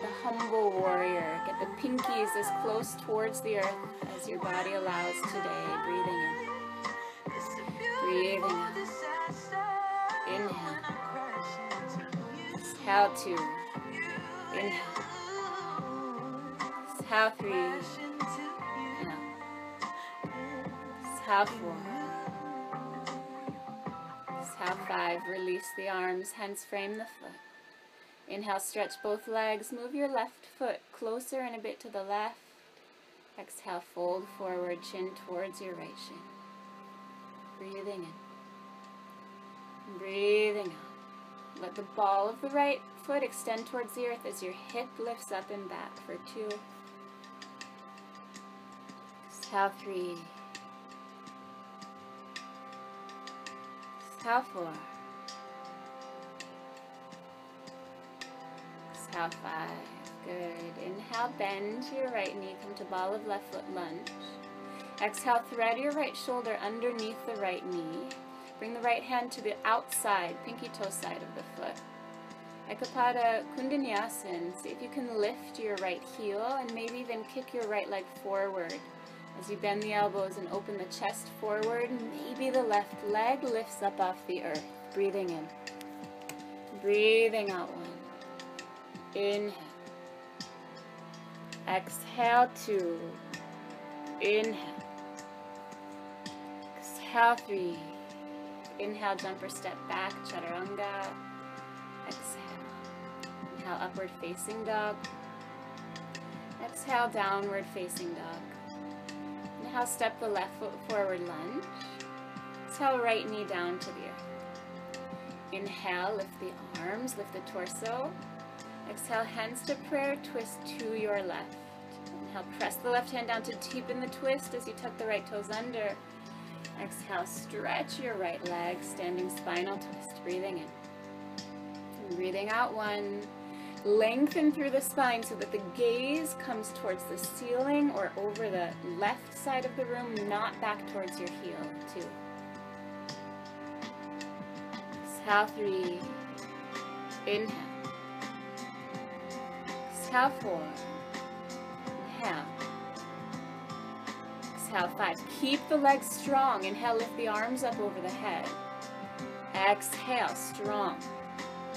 The humble warrior. Get the pinkies as close towards the earth as your body allows today. Breathing in. Breathing out. Inhale. Exhale two. Inhale. Exhale three. Exhale four. Exhale five. Release the arms. Hands frame the foot. Inhale, stretch both legs. Move your left foot closer and a bit to the left. Exhale, fold forward, chin towards your right shin. Breathing in. Breathing out. Let the ball of the right foot extend towards the earth as your hip lifts up and back for two. Exhale, three. Exhale four. Exhale five. Good. Inhale, bend your right knee, come to ball of left foot lunge. Exhale, thread your right shoulder underneath the right knee. Bring the right hand to the outside, pinky toe side of the foot. Ekapada Koundinya See if you can lift your right heel and maybe even kick your right leg forward. As you bend the elbows and open the chest forward, maybe the left leg lifts up off the earth. Breathing in. Breathing out one. Inhale. Exhale two. Inhale. Exhale three. Inhale, jumper step back, chaturanga. Exhale. Inhale, upward facing dog. Exhale, downward facing dog. Inhale, step the left foot forward, lunge. Exhale, right knee down to the earth. Inhale, lift the arms, lift the torso. Exhale, hands to prayer, twist to your left. Inhale, press the left hand down to deepen the twist as you tuck the right toes under. Exhale, stretch your right leg, standing spinal twist, breathing in. breathing out one. Lengthen through the spine so that the gaze comes towards the ceiling or over the left side of the room, not back towards your heel, two. Exhale, three. Inhale. Exhale, four. Inhale. Exhale, five. Keep the legs strong. Inhale, lift the arms up over the head. Exhale, strong.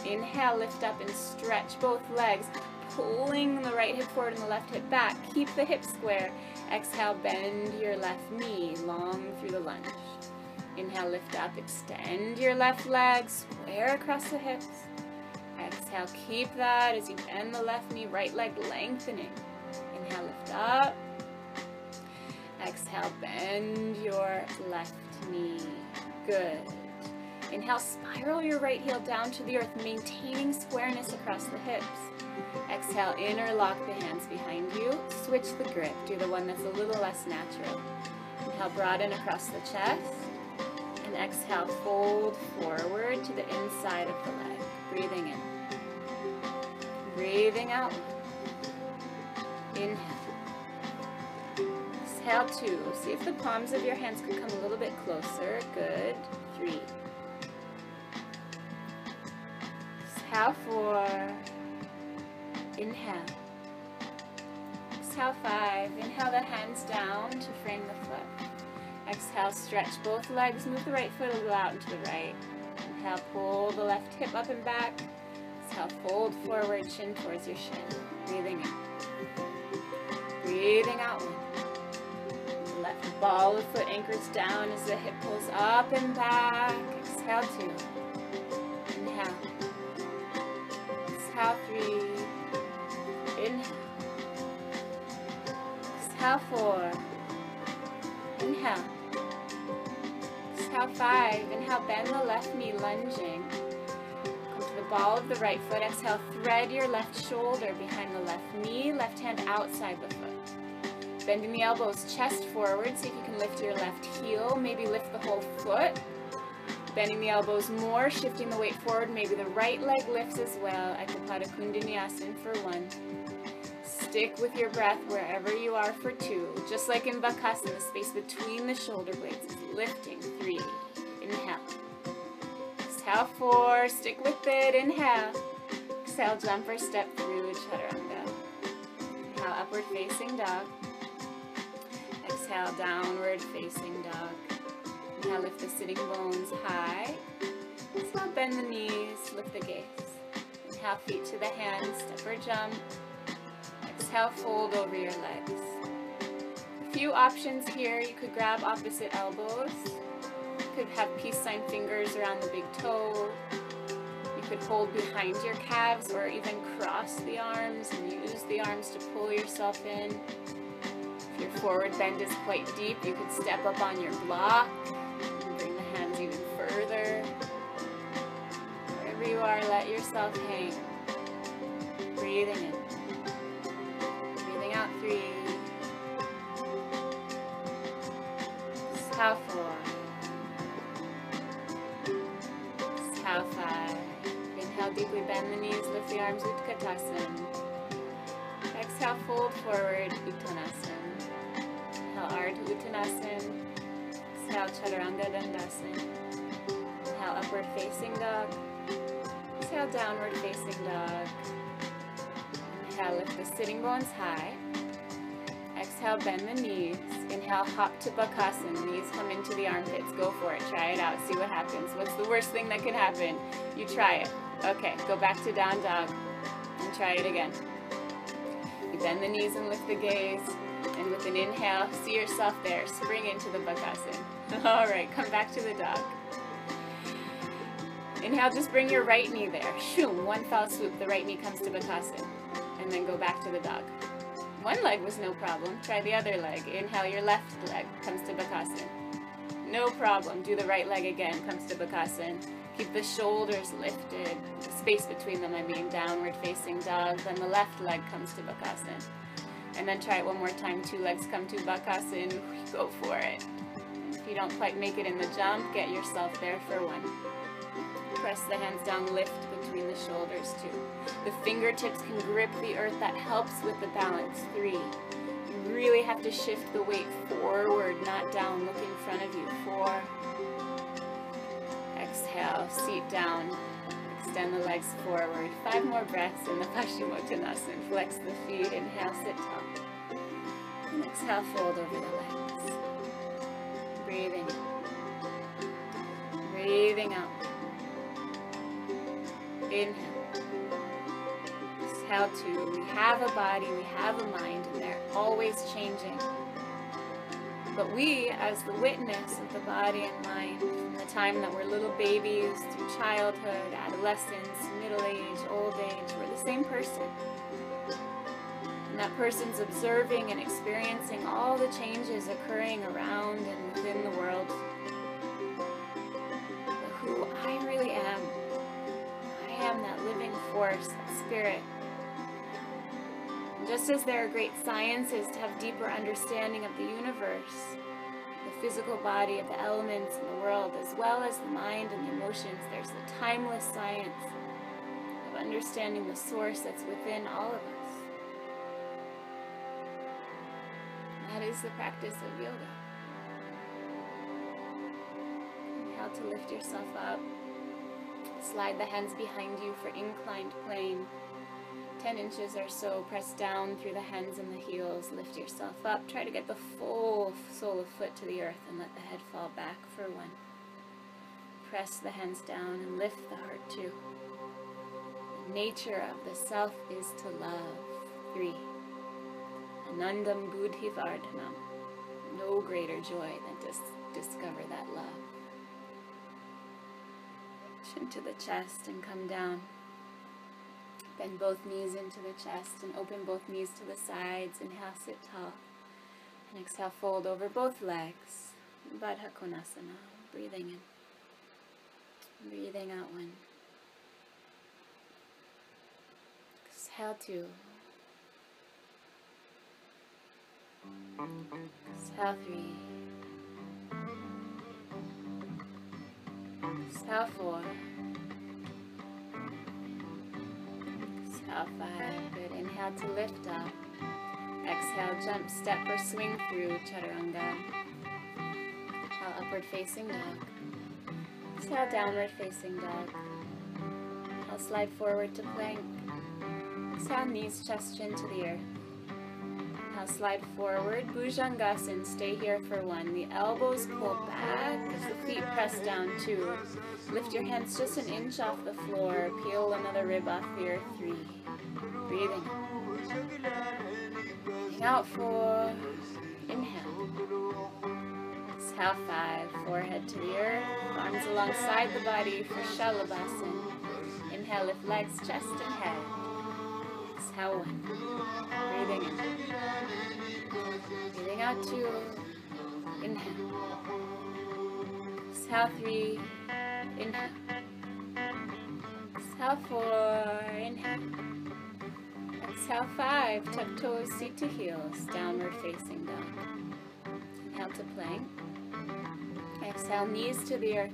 Inhale, lift up and stretch both legs, pulling the right hip forward and the left hip back. Keep the hips square. Exhale, bend your left knee long through the lunge. Inhale, lift up, extend your left leg, square across the hips. Exhale, keep that as you bend the left knee, right leg lengthening. Inhale, lift up. Exhale, bend your left knee. Good. Inhale, spiral your right heel down to the earth, maintaining squareness across the hips. Exhale, interlock the hands behind you. Switch the grip. Do the one that's a little less natural. Inhale, broaden across the chest. And exhale, fold forward to the inside of the leg. Breathing in. Breathing out. Inhale. Exhale two. See if the palms of your hands could come a little bit closer. Good. Three. Exhale four. Inhale. Exhale five. Inhale the hands down to frame the foot. Exhale, stretch both legs. Move the right foot a little out into the right. Inhale, pull the left hip up and back. Exhale, fold forward, chin towards your shin. Breathing in. Breathing out Left ball of foot anchors down as the hip pulls up and back. Exhale two. Exhale three. Inhale. Exhale four. Inhale. Exhale five. Inhale, bend the left knee, lunging Come to the ball of the right foot. Exhale, thread your left shoulder behind the left knee, left hand outside the foot. Bending the elbows, chest forward, see if you can lift your left heel, maybe lift the whole foot. Bending the elbows more, shifting the weight forward, maybe the right leg lifts as well. Ekapada Koundinya for one. Stick with your breath wherever you are for two. Just like in Bakasana, the space between the shoulder blades is lifting. Three. Inhale. Exhale, four. Stick with it. Inhale. Exhale, jump or step through chaturanga. Inhale, upward facing dog. Exhale, downward facing dog. Inhale, lift the sitting bones high. Exhale, bend the knees, lift the gaze. Inhale, feet to the hands, step or jump. Exhale, fold over your legs. A few options here. You could grab opposite elbows You could have peace sign fingers around the big toe. You could hold behind your calves or even cross the arms and use the arms to pull yourself in. If your forward bend is quite deep, you could step up on your block further. Wherever you are, let yourself hang. Breathing in. Breathing out three. Exhale four. Exhale five. Inhale deeply, bend the knees, lift the arms, Utkatasana. Exhale, fold forward, Uttanasana. Inhale, Ardha Uttanasana. Exhale, Chaturanga Dandasana. Inhale, upward facing dog. Exhale, downward facing dog. Inhale, lift the sitting bones high. Exhale, bend the knees. Inhale, hop to Bakasana. Knees come into the armpits. Go for it. Try it out. See what happens. What's the worst thing that can happen? You try it. Okay, go back to down dog and try it again. You bend the knees and lift the gaze. And with an inhale, see yourself there. Spring into the Bakasana. All right, come back to the dog. Inhale, just bring your right knee there. Shoom, one fell swoop. The right knee comes to Bakasana. And then go back to the dog. One leg was no problem. Try the other leg. Inhale, your left leg comes to Bakasana. No problem. Do the right leg again, comes to Bakasana. Keep the shoulders lifted, space between them, I mean, downward facing dog. Then the left leg comes to Bakasana. And then try it one more time. Two legs come to Bakasana. Go for it. If you don't quite make it in the jump, get yourself there for one. Press the hands down, lift between the shoulders, two. The fingertips can grip the earth. That helps with the balance. Three. You really have to shift the weight forward, not down. Look in front of you. Four. Exhale, seat down. Extend the legs forward. Five more breaths in the Paschimottanasana. Flex the feet. Inhale, sit tall. And exhale, fold over the legs. Breathing. Breathing out. Inhale. Exhale two. We have a body, we have a mind, and they're always changing. But we, as the witness of the body and mind, from the time that we're little babies through childhood, adolescence, middle age, old age, we're the same person. And that person's observing and experiencing all the changes occurring around and within the world. But who I really am, That living force, spirit. And just as there are great sciences to have deeper understanding of the universe, the physical body of the elements in the world, as well as the mind and the emotions, there's the timeless science of understanding the source that's within all of us. And that is the practice of yoga. How to lift yourself up. Slide the hands behind you for inclined plane. 10 inches or so. Press down through the hands and the heels. Lift yourself up. Try to get the full sole of foot to the earth and let the head fall back for one. Press the hands down and lift the heart too. The nature of the self is to love. Three. Anandam Buddhi Vardhanam. No greater joy than to discover that love. Chin to the chest and come down. Bend both knees into the chest and open both knees to the sides. Inhale, sit tall. And exhale, fold over both legs. Baddha Konasana. Breathing in. Breathing out one. Exhale two. Exhale three. Exhale four. Exhale five. Good. Inhale to lift up. Exhale, jump, step, or swing through chaturanga. Exhale, upward facing dog. Exhale, downward facing dog. Exhale, slide forward to plank. Exhale, knees, chest, chin to the earth. Now slide forward, Bhujangasana, stay here for one. The elbows pull back the feet press down two. Lift your hands just an inch off the floor. Peel another rib off earth, three. Breathing. Breathing out four. Inhale. Exhale five. Forehead to the earth. Arms alongside the body for Shalabhasana. Inhale, lift legs, chest, and head. Exhale one. Breathing in. Breathing out two. Inhale. Exhale three. Inhale. Exhale four. Inhale. Exhale five. Tuck toes, seat to heels. Downward facing dog. Inhale to plank. Exhale, knees to the earth.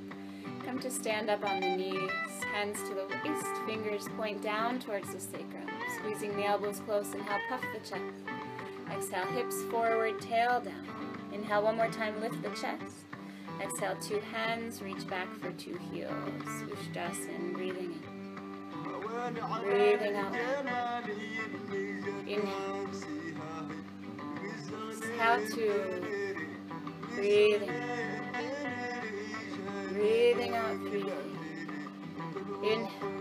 Come to stand up on the knees, hands to the waist, fingers point down towards the sacrum. Squeezing the elbows close, inhale, puff the chest. Exhale, hips forward, tail down. Inhale one more time, lift the chest. Exhale, two hands, reach back for two heels. Ushtrasan, breathing in. Breathing out. Inhale. Exhale, two. Breathing. Breathing out, three. Inhale.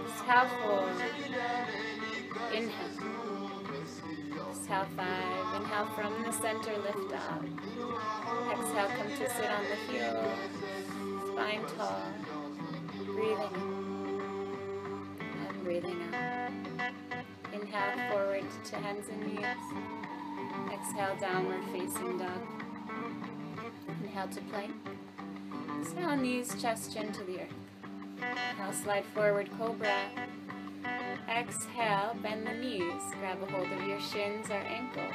Exhale, four. Inhale. Exhale, five. Inhale from the center, lift up. Exhale, come to sit on the heels. Spine tall. Breathing in. And breathing out. Inhale, forward to hands and knees. Exhale, downward facing dog. Inhale to plank. Exhale, knees, chest, chin to the earth. Now slide forward, cobra. Exhale, bend the knees. Grab a hold of your shins or ankles.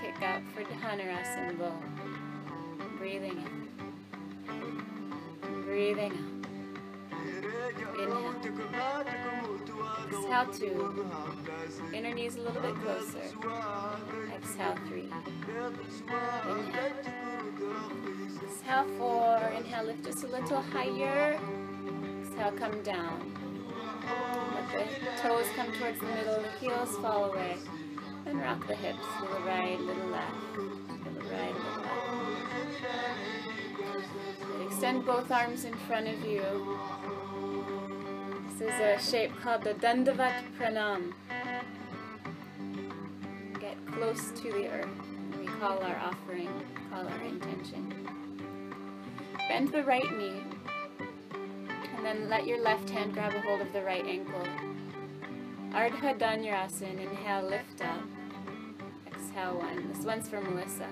Kick up for Dhanurasana bow. Breathing in. Breathing out. Inhale. Exhale two. Inner knees a little bit closer. Exhale three. Inhale. Exhale four. Inhale, lift just a little higher. Exhale, come down. Let the toes come towards the middle, the heels fall away. And rock the hips, little right, little left. Little right, little left. Extend both arms in front of you. This is a shape called the Dandavat Pranam. Get close to the earth. We call our offering, call our intention. Bend the right knee. And then let your left hand grab a hold of the right ankle. Ardha Dhanurasana. Inhale, lift up. Exhale, one. This one's for Melissa.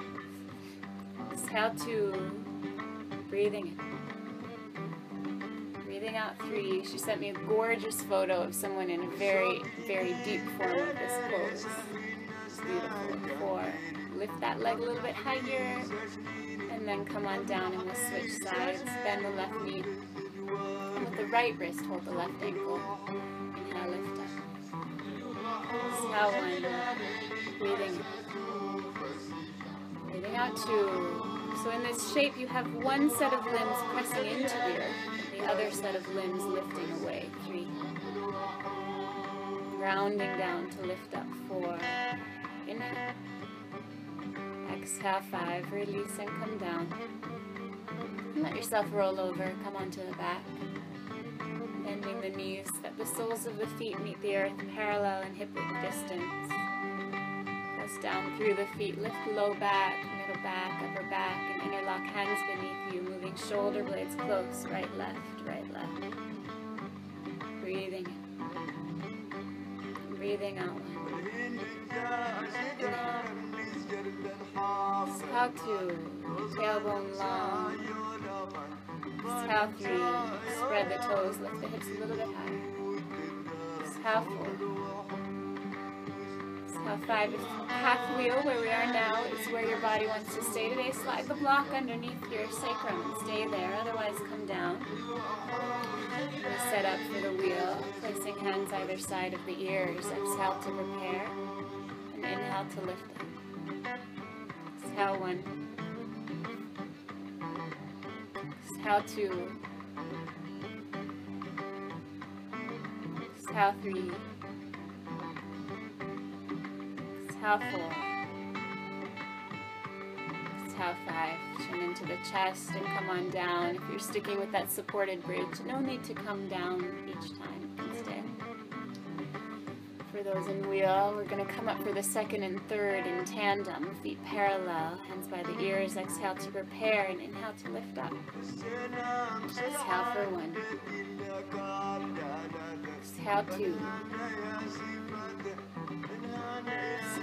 Exhale, two. Breathing in. Breathing out, three. She sent me a gorgeous photo of someone in a very, very deep form of this pose. Beautiful. Four. Lift that leg a little bit higher. And then come on down and we'll switch sides. Bend the left knee. With the right wrist, hold the left ankle. Inhale, lift up. Exhale, one. Breathing. Breathing out, two. So in this shape, you have one set of limbs pressing into the earth, the other set of limbs lifting away. Three. Rounding down to lift up. Four. Inhale. Exhale, five. Release and come down. Let yourself roll over. Come onto the back. Bending the knees, that the soles of the feet meet the earth parallel and hip width distance. Press down through the feet. Lift low back, middle back, upper back, and interlock hands beneath you, moving shoulder blades close. Right, left, right, left. Breathing in. Breathing out. Exhale two. Tailbone long. Exhale three. Spread the toes. Lift the hips a little bit higher. Exhale four. Exhale five. Half wheel where we are now is where your body wants to stay today. Slide the block underneath your sacrum and stay there. Otherwise come down. We set up for the wheel. Placing hands either side of the ears. Exhale to prepare. And inhale to lift up. Exhale one. Exhale two. Exhale three. Exhale four. Exhale five. Chin into the chest and come on down. If you're sticking with that supported bridge, no need to come down each time. Stay. For those in wheel, we're going to come up for the second and third in tandem, feet parallel, hands by the ears. Exhale to prepare and inhale to lift up. Exhale for one. Exhale two.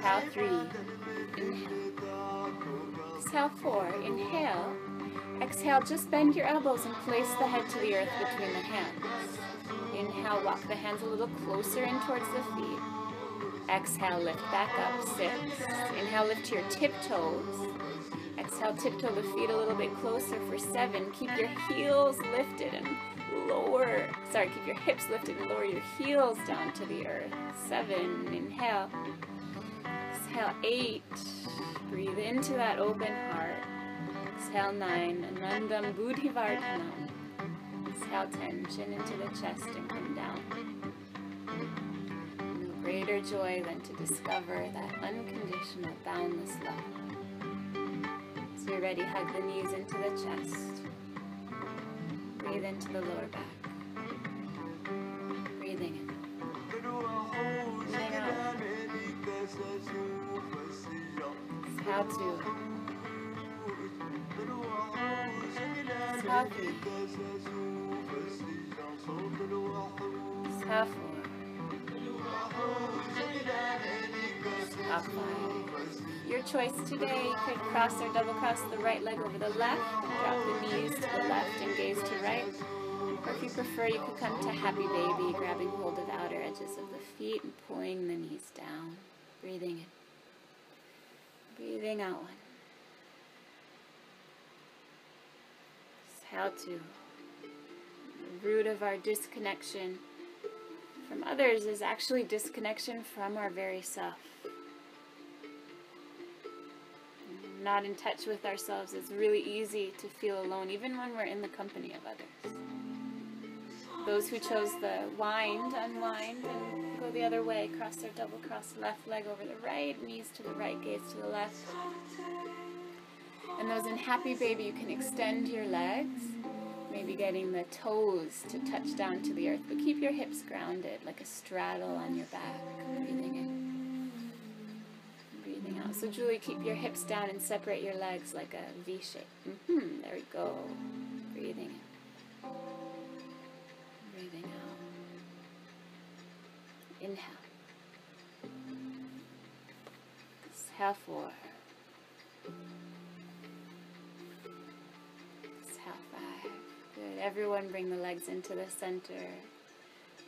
Exhale three. Inhale. Exhale four. Inhale. Exhale, just bend your elbows and place the head to the earth between the hands. Inhale, walk the hands a little closer in towards the feet. Exhale, lift back up, six. Inhale, lift to your tiptoes. Exhale, tiptoe the feet a little bit closer for seven. Keep your heels lifted and lower, sorry, keep your hips lifted and lower your heels down to the earth. Seven, inhale. Exhale, eight. Breathe into that open heart. Exhale, nine. Anandam Buddhivardhanam. Exhale, ten. Chin into the chest and come down. No greater joy than to discover that unconditional, boundless love. So you're ready, hug the knees into the chest. Breathe into the lower back. Breathing in. Breathing out. Your choice today. You could cross or double cross the right leg over the left. Drop the knees to the left and gaze to right. Or if you prefer, you could come to happy baby, grabbing hold of the outer edges of the feet and pulling the knees down. Breathing in. Breathing out one. Exhale two. The root of our disconnection from others is actually disconnection from our very self. Not in touch with ourselves, it's really easy to feel alone, even when we're in the company of others. Those who chose the wind, unwind, and go the other way, cross their double cross left leg over the right, knees to the right, gaze to the left. And those in happy baby, you can extend your legs, maybe getting the toes to touch down to the earth, but keep your hips grounded like a straddle on your back, breathing in. Breathing out. So Julie, keep your hips down and separate your legs like a V shape. Mm-hmm, there we go. Breathing in. Breathing out. Inhale. Exhale four. Exhale five. Good. Everyone bring the legs into the center.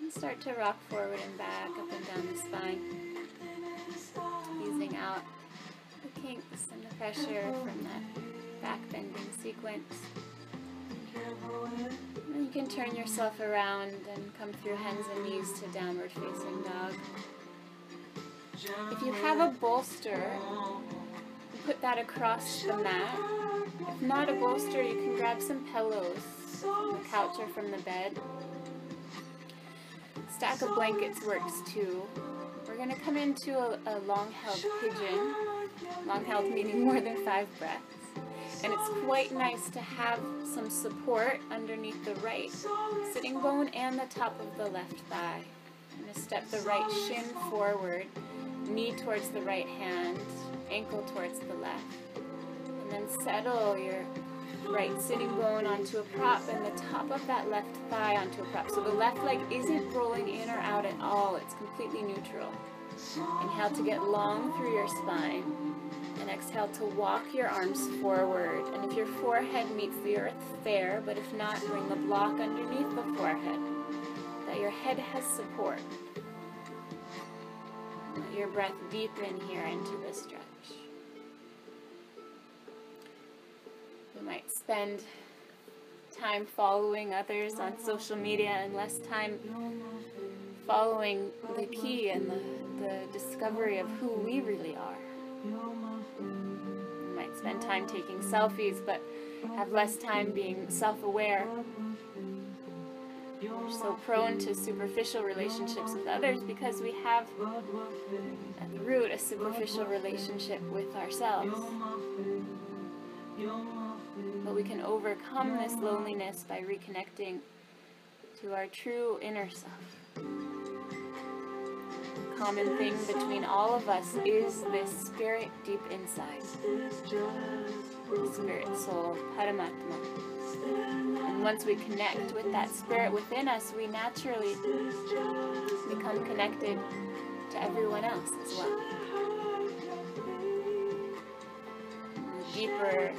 And start to rock forward and back, up and down the spine. Easing out the kinks and the pressure from that back bending sequence. And you can turn yourself around and come through hands and knees to downward facing dog. If you have a bolster, put that across the mat. If not a bolster, you can grab some pillows from the couch or from the bed. Stack of blankets works too. We're going to come into a, a long held pigeon. Long held meaning more than five breaths. And it's quite nice to have some support underneath the right sitting bone and the top of the left thigh. I'm going to step the right shin forward, knee towards the right hand, ankle towards the left. And then settle your right sitting bone onto a prop and the top of that left thigh onto a prop. So the left leg isn't rolling in or out at all, it's completely neutral. Inhale to get long through your spine. And exhale to walk your arms forward. And if your forehead meets the earth, fair, but if not, bring the block underneath the forehead. That your head has support. Let your breath deepen here into the stretch. You might spend time following others on social media and less time following the key and the, the discovery of who we really are. Spend time taking selfies, but have less time being self aware. We're so prone to superficial relationships with others because we have at the root a superficial relationship with ourselves. But we can overcome this loneliness by reconnecting to our true inner self. Common thing between all of us is this spirit deep inside. Spirit, soul, Paramatma. And once we connect with that spirit within us, we naturally become connected to everyone else as well. The deeper,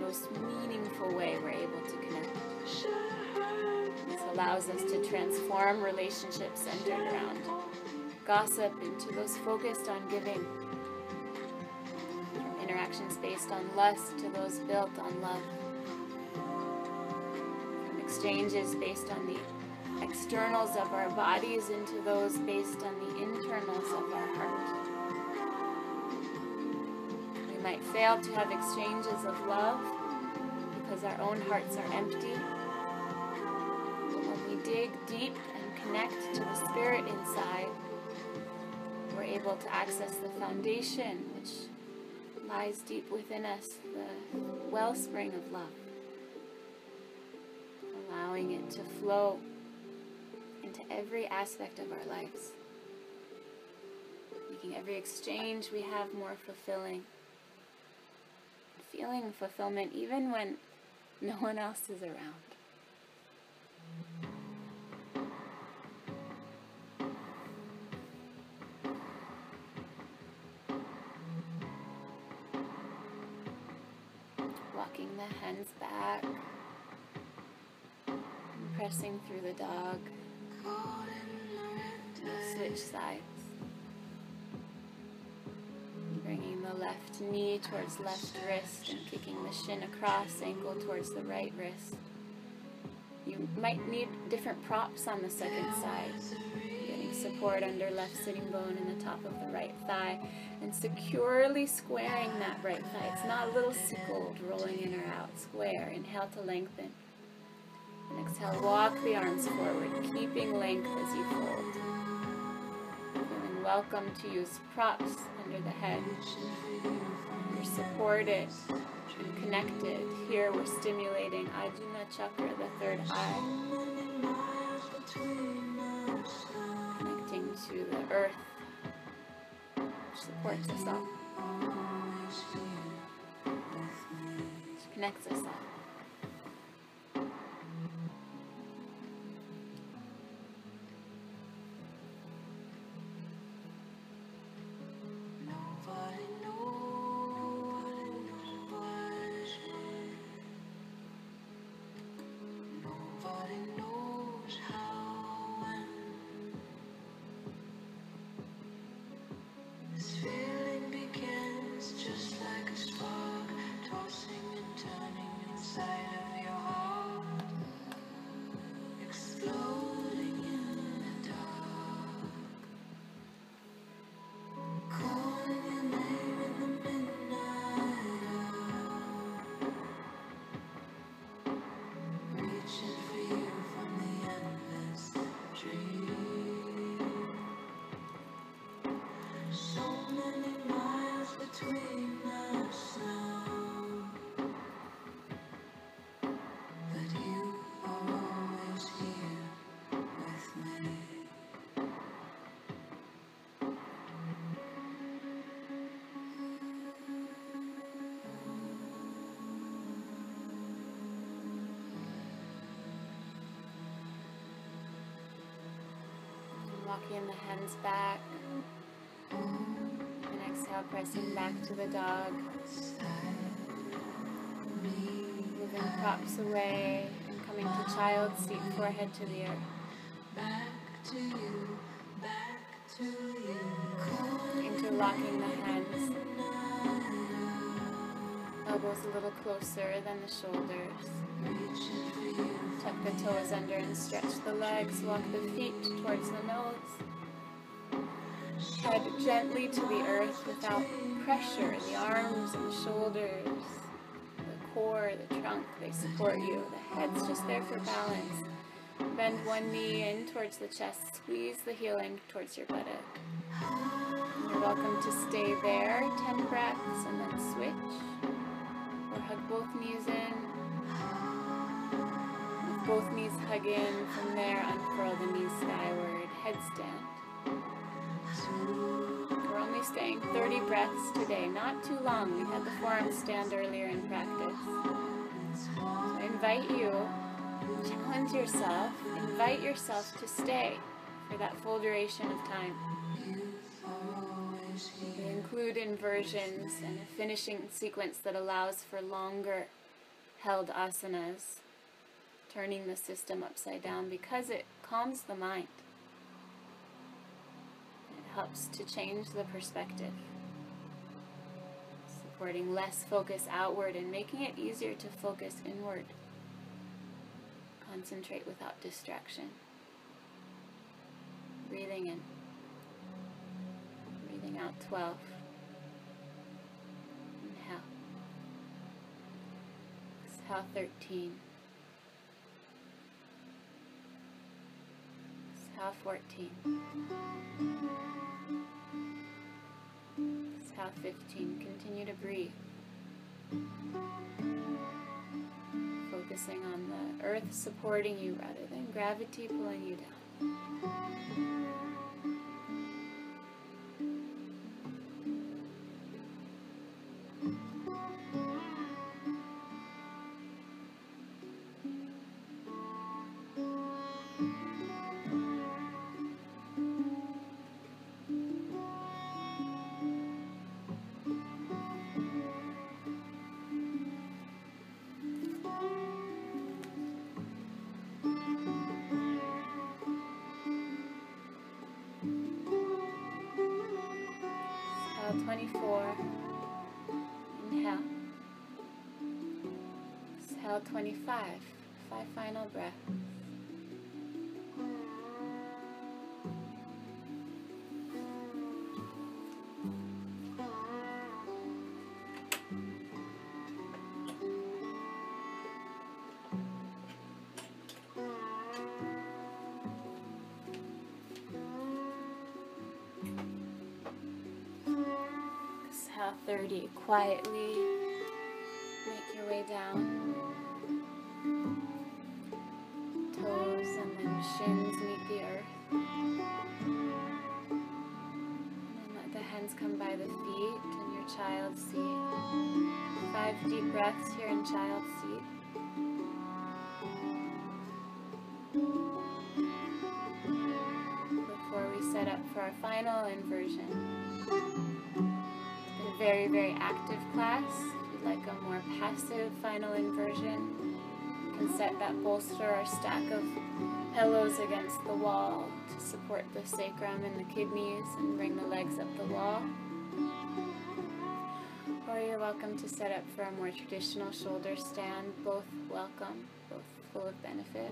most meaningful way we're able to connect. This allows us to transform relationships centered around gossip into those focused on giving. Interactions based on lust to those built on love. From exchanges based on the externals of our bodies into those based on the internals of our heart. We might fail to have exchanges of love because our own hearts are empty. But when we dig deep and connect to the spirit inside, able to access the foundation which lies deep within us, the wellspring of love, allowing it to flow into every aspect of our lives, making every exchange we have more fulfilling, feeling fulfillment even when no one else is around. Hands back, pressing through the dog. Switch sides. Bringing the left knee towards left wrist and kicking the shin across, ankle towards the right wrist. You might need different props on the second side. Support under left sitting bone and the top of the right thigh and securely squaring that right thigh. It's not a little sickled rolling in or out. Square. Inhale to lengthen. And exhale, walk the arms forward, keeping length as you fold. Feeling welcome to use props under the head. You're supported and connected. Here we're stimulating Ajna Chakra, the third eye. Connecting to the earth, which supports us all. Which connects us all. Walking the hands back. And exhale, pressing back to the dog. Moving props away and coming to child's seat, forehead to the earth. Back to you, back to you. Interlocking the hands. Elbows a little closer than the shoulders. Tuck the toes under and stretch the legs. Walk the feet towards the nose. Head gently to the earth without pressure. In the arms and shoulders, the core, the trunk, they support you. The head's just there for balance. Bend one knee in towards the chest. Squeeze the heel in towards your buttock. You're welcome to stay there 10 breaths and then switch. Or hug both knees both knees hug in, from there unfurl the knees skyward, headstand. We're only staying 30 breaths today, not too long. We had the forearm stand earlier in practice. So I invite you, challenge yourself, invite yourself to stay for that full duration of time. We include inversions and a finishing sequence that allows for longer held asanas, turning the system upside down because it calms the mind. It helps to change the perspective, supporting less focus outward and making it easier to focus inward. Concentrate without distraction. Breathing in, breathing out 12. Inhale. Exhale 13. Exhale 14. Exhale 15. Continue to breathe. Focusing on the earth supporting you rather than gravity pulling you down. 25. Five final breaths. Exhale 30. Quietly deep breaths here in child's seat. Before we set up for our final inversion a very, very active class. If you'd like a more passive final inversion, you can set that bolster or stack of pillows against the wall to support the sacrum and the kidneys and bring the legs up the wall. You're welcome to set up for a more traditional shoulder stand, both welcome, both full of benefit.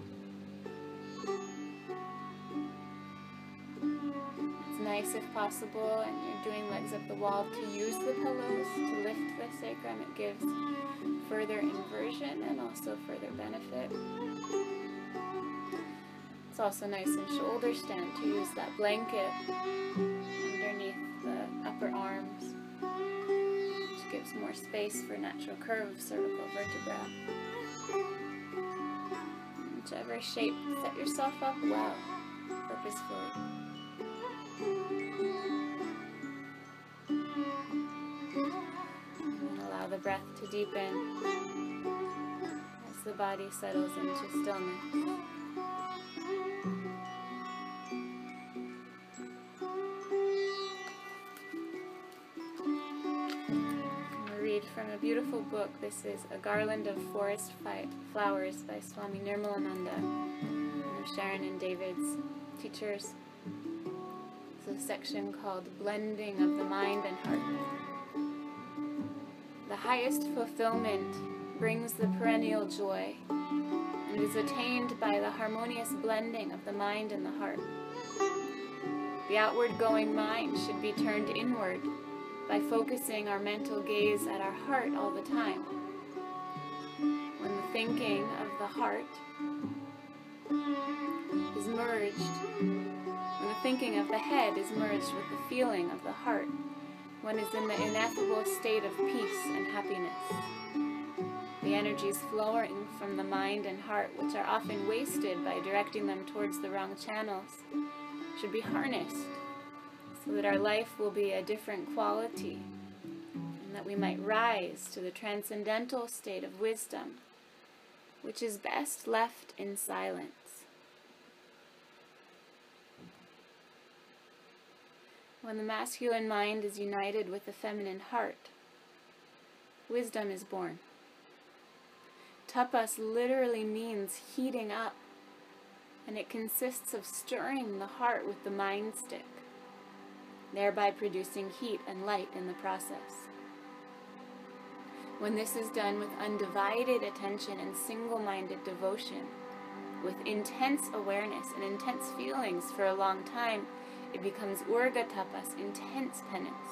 It's nice if possible, and you're doing legs up the wall to use the pillows to lift the sacrum. It gives further inversion and also further benefit. It's also nice in shoulder stand to use that blanket gives more space for natural curve of cervical vertebra. Whichever shape, set yourself up well, purposefully. Allow the breath to deepen as the body settles into stillness. From a beautiful book. This is A Garland of Forest Flowers by Swami Nirmalananda, one of Sharon and David's teachers. It's a section called Blending of the Mind and Heart. The highest fulfillment brings the perennial joy and is attained by the harmonious blending of the mind and the heart. The outward going mind should be turned inward by focusing our mental gaze at our heart all the time. When the thinking of the heart is merged, when the thinking of the head is merged with the feeling of the heart, one is in the ineffable state of peace and happiness. The energies flowing from the mind and heart, which are often wasted by directing them towards the wrong channels, should be harnessed so that our life will be a different quality and that we might rise to the transcendental state of wisdom, which is best left in silence. When the masculine mind is united with the feminine heart, wisdom is born. Tapas literally means heating up, and it consists of stirring the heart with the mind stick. Thereby producing heat and light in the process. When this is done with undivided attention and single minded devotion, with intense awareness and intense feelings for a long time, it becomes ugra tapas, intense penance,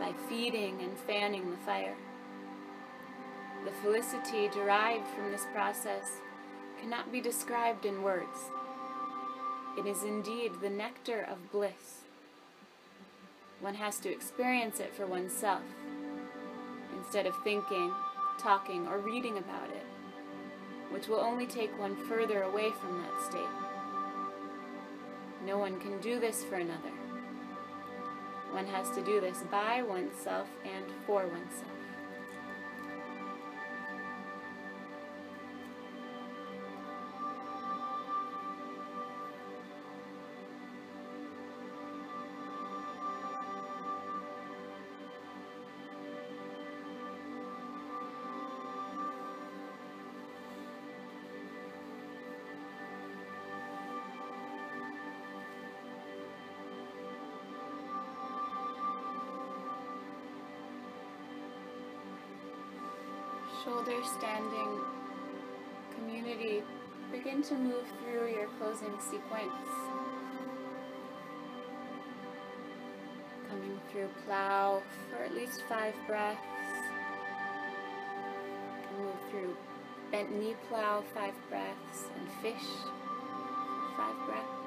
by feeding and fanning the fire. The felicity derived from this process cannot be described in words. It is indeed the nectar of bliss. One has to experience it for oneself instead of thinking, talking, or reading about it, which will only take one further away from that state. No one can do this for another. One has to do this by oneself and for oneself. Shoulder standing community, begin to move through your closing sequence. Coming through plow for at least five breaths. Move through bent knee plow, five breaths, and fish, five breaths.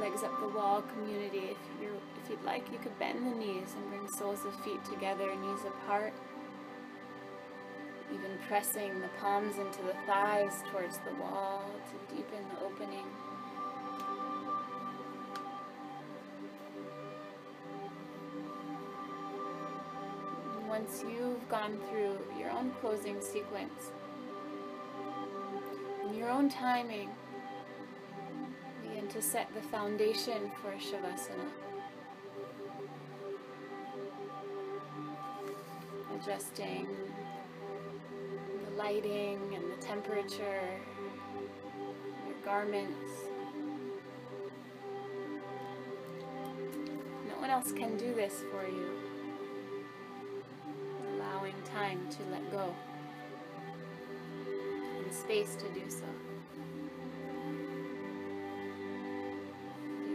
legs up the wall community. If you if you'd like, you could bend the knees and bring soles of feet together, knees apart. Even pressing the palms into the thighs towards the wall to deepen the opening. Once you've gone through your own closing sequence, in your own timing, begin to set the foundation for Shavasana. Adjusting the lighting and the temperature, your garments. No one else can do this for you. Allowing time to let go and space to do so.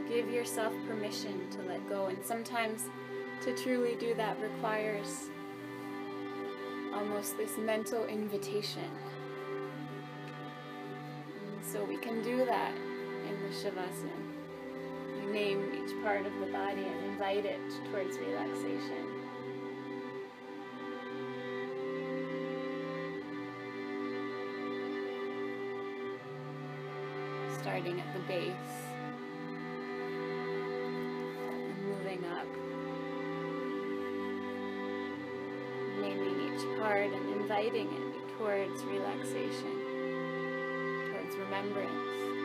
give yourself permission to let go. And sometimes to truly do that requires almost this mental invitation. And so we can do that in the Shavasana. You name each part of the body and invite it towards relaxation. Starting at the base. Inviting it towards relaxation, towards remembrance.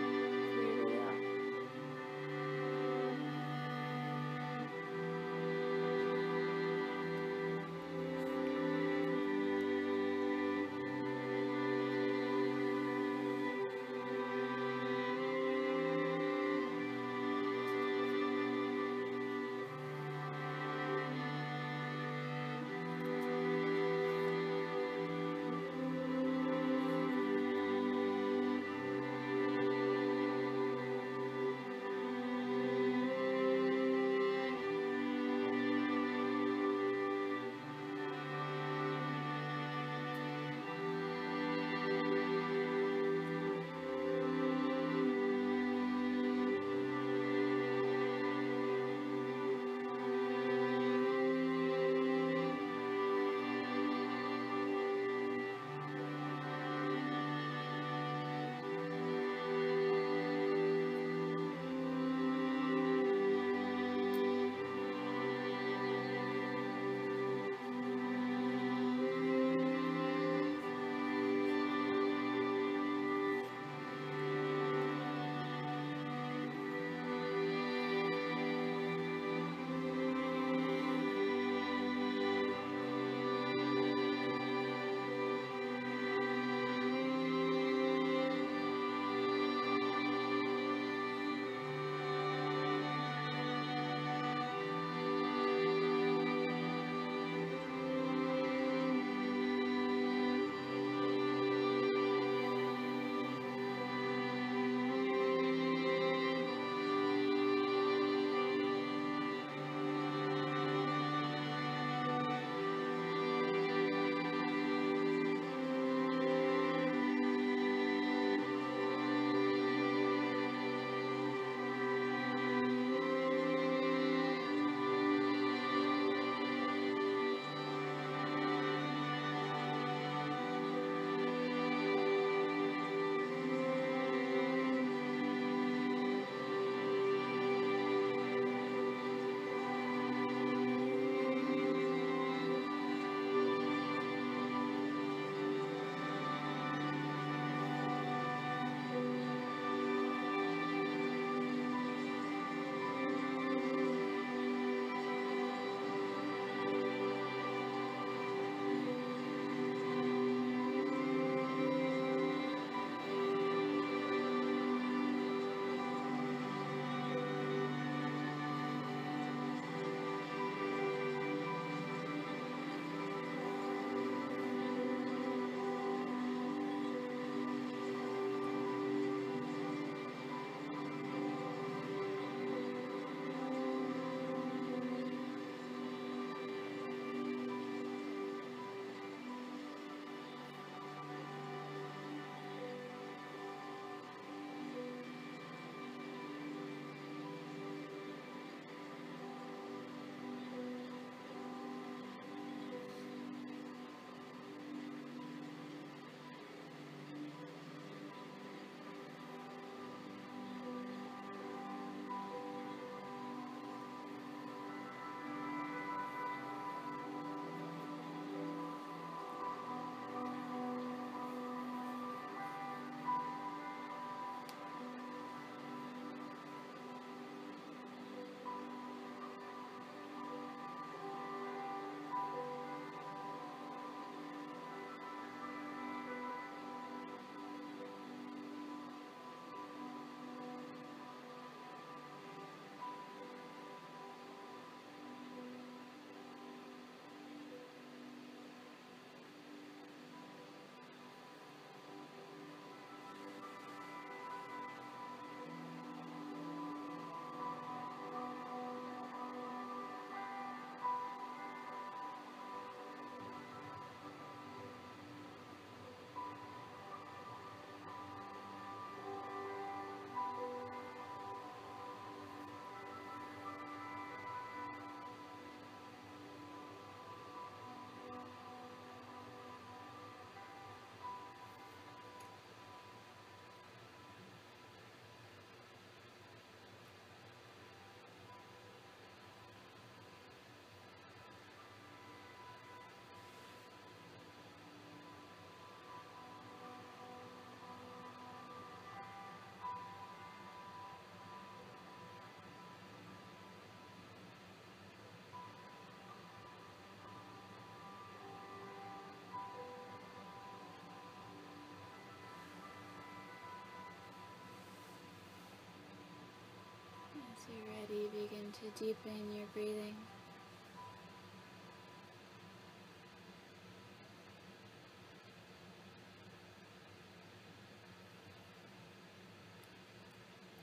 To deepen your breathing.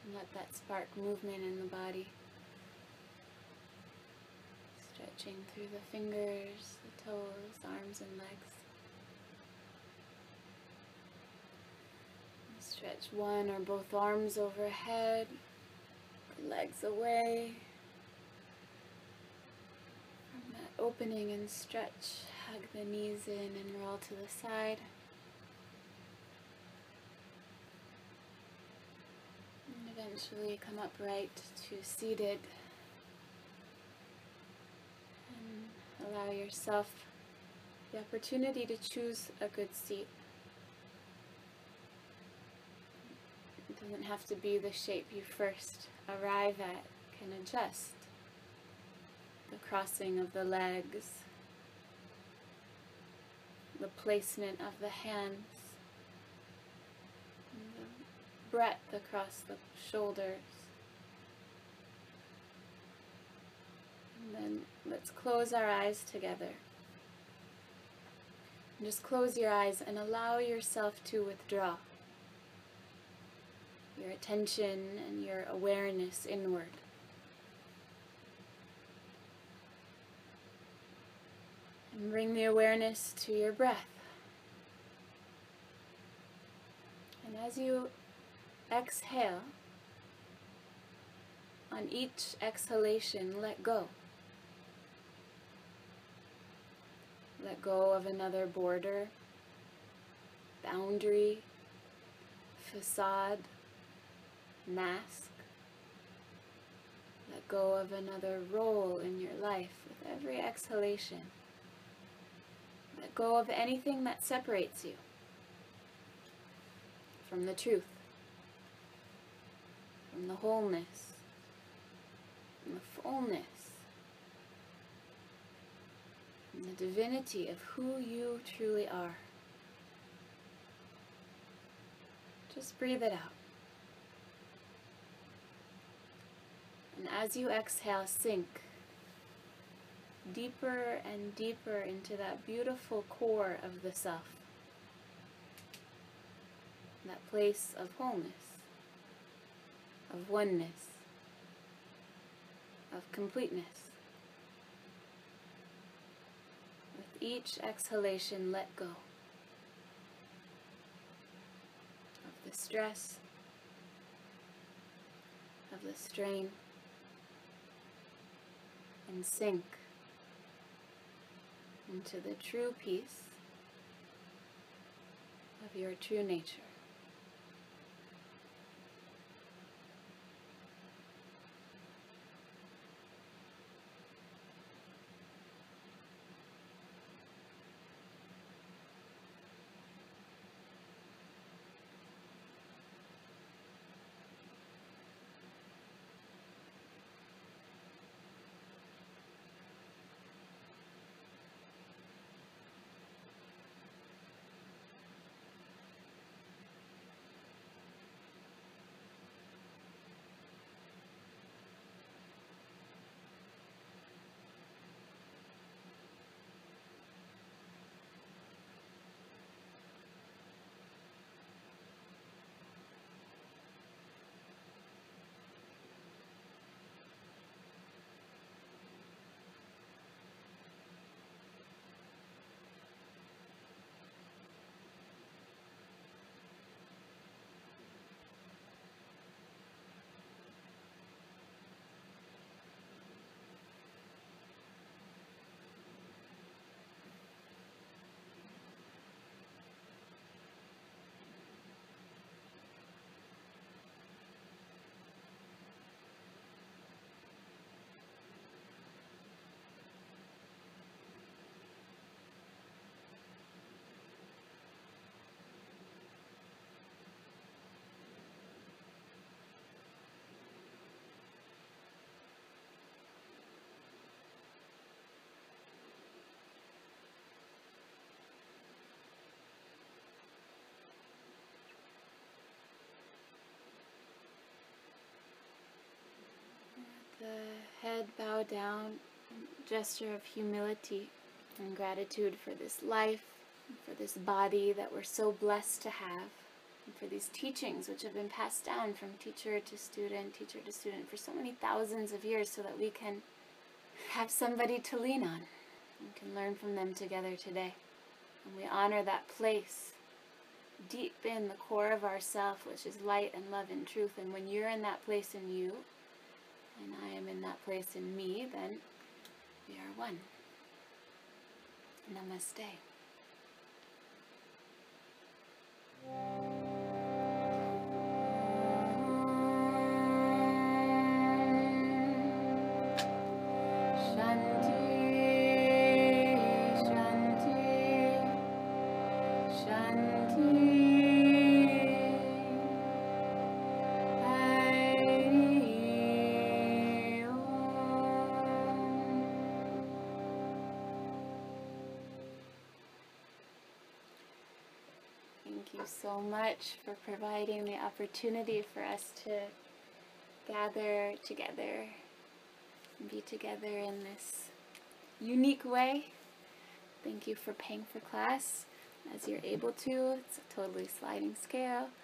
And let that spark movement in the body. Stretching through the fingers, the toes, arms, and legs. Stretch one or both arms overhead, legs away. From that opening and stretch, hug the knees in and roll to the side. And eventually come upright to seated. And allow yourself the opportunity to choose a good seat. It doesn't have to be the shape you first arrive at, can adjust. The crossing of the legs, the placement of the hands, and the breadth across the shoulders. And then let's close our eyes together. And just close your eyes and allow yourself to withdraw your attention and your awareness inward. And bring the awareness to your breath. And as you exhale, on each exhalation, let go. Let go of another border, boundary, facade, mask. Let go of another role in your life with every exhalation. Let go of anything that separates you from the truth, from the wholeness, from the fullness, from the divinity of who you truly are. Just breathe it out. And as you exhale, sink deeper and deeper into that beautiful core of the self. That place of wholeness, of oneness, of completeness. With each exhalation, let go of the stress, of the strain and sink into the true peace of your true nature. The head bow down, gesture of humility and gratitude for this life, for this body that we're so blessed to have, and for these teachings which have been passed down from teacher to student, teacher to student for so many thousands of years so that we can have somebody to lean on and can learn from them together today. And we honor that place deep in the core of ourself, which is light and love and truth. And when you're in that place in you, and I am in that place in me, then we are one. Namaste. You so much for providing the opportunity for us to gather together and be together in this unique way. Thank you for paying for class as you're able to. It's a totally sliding scale.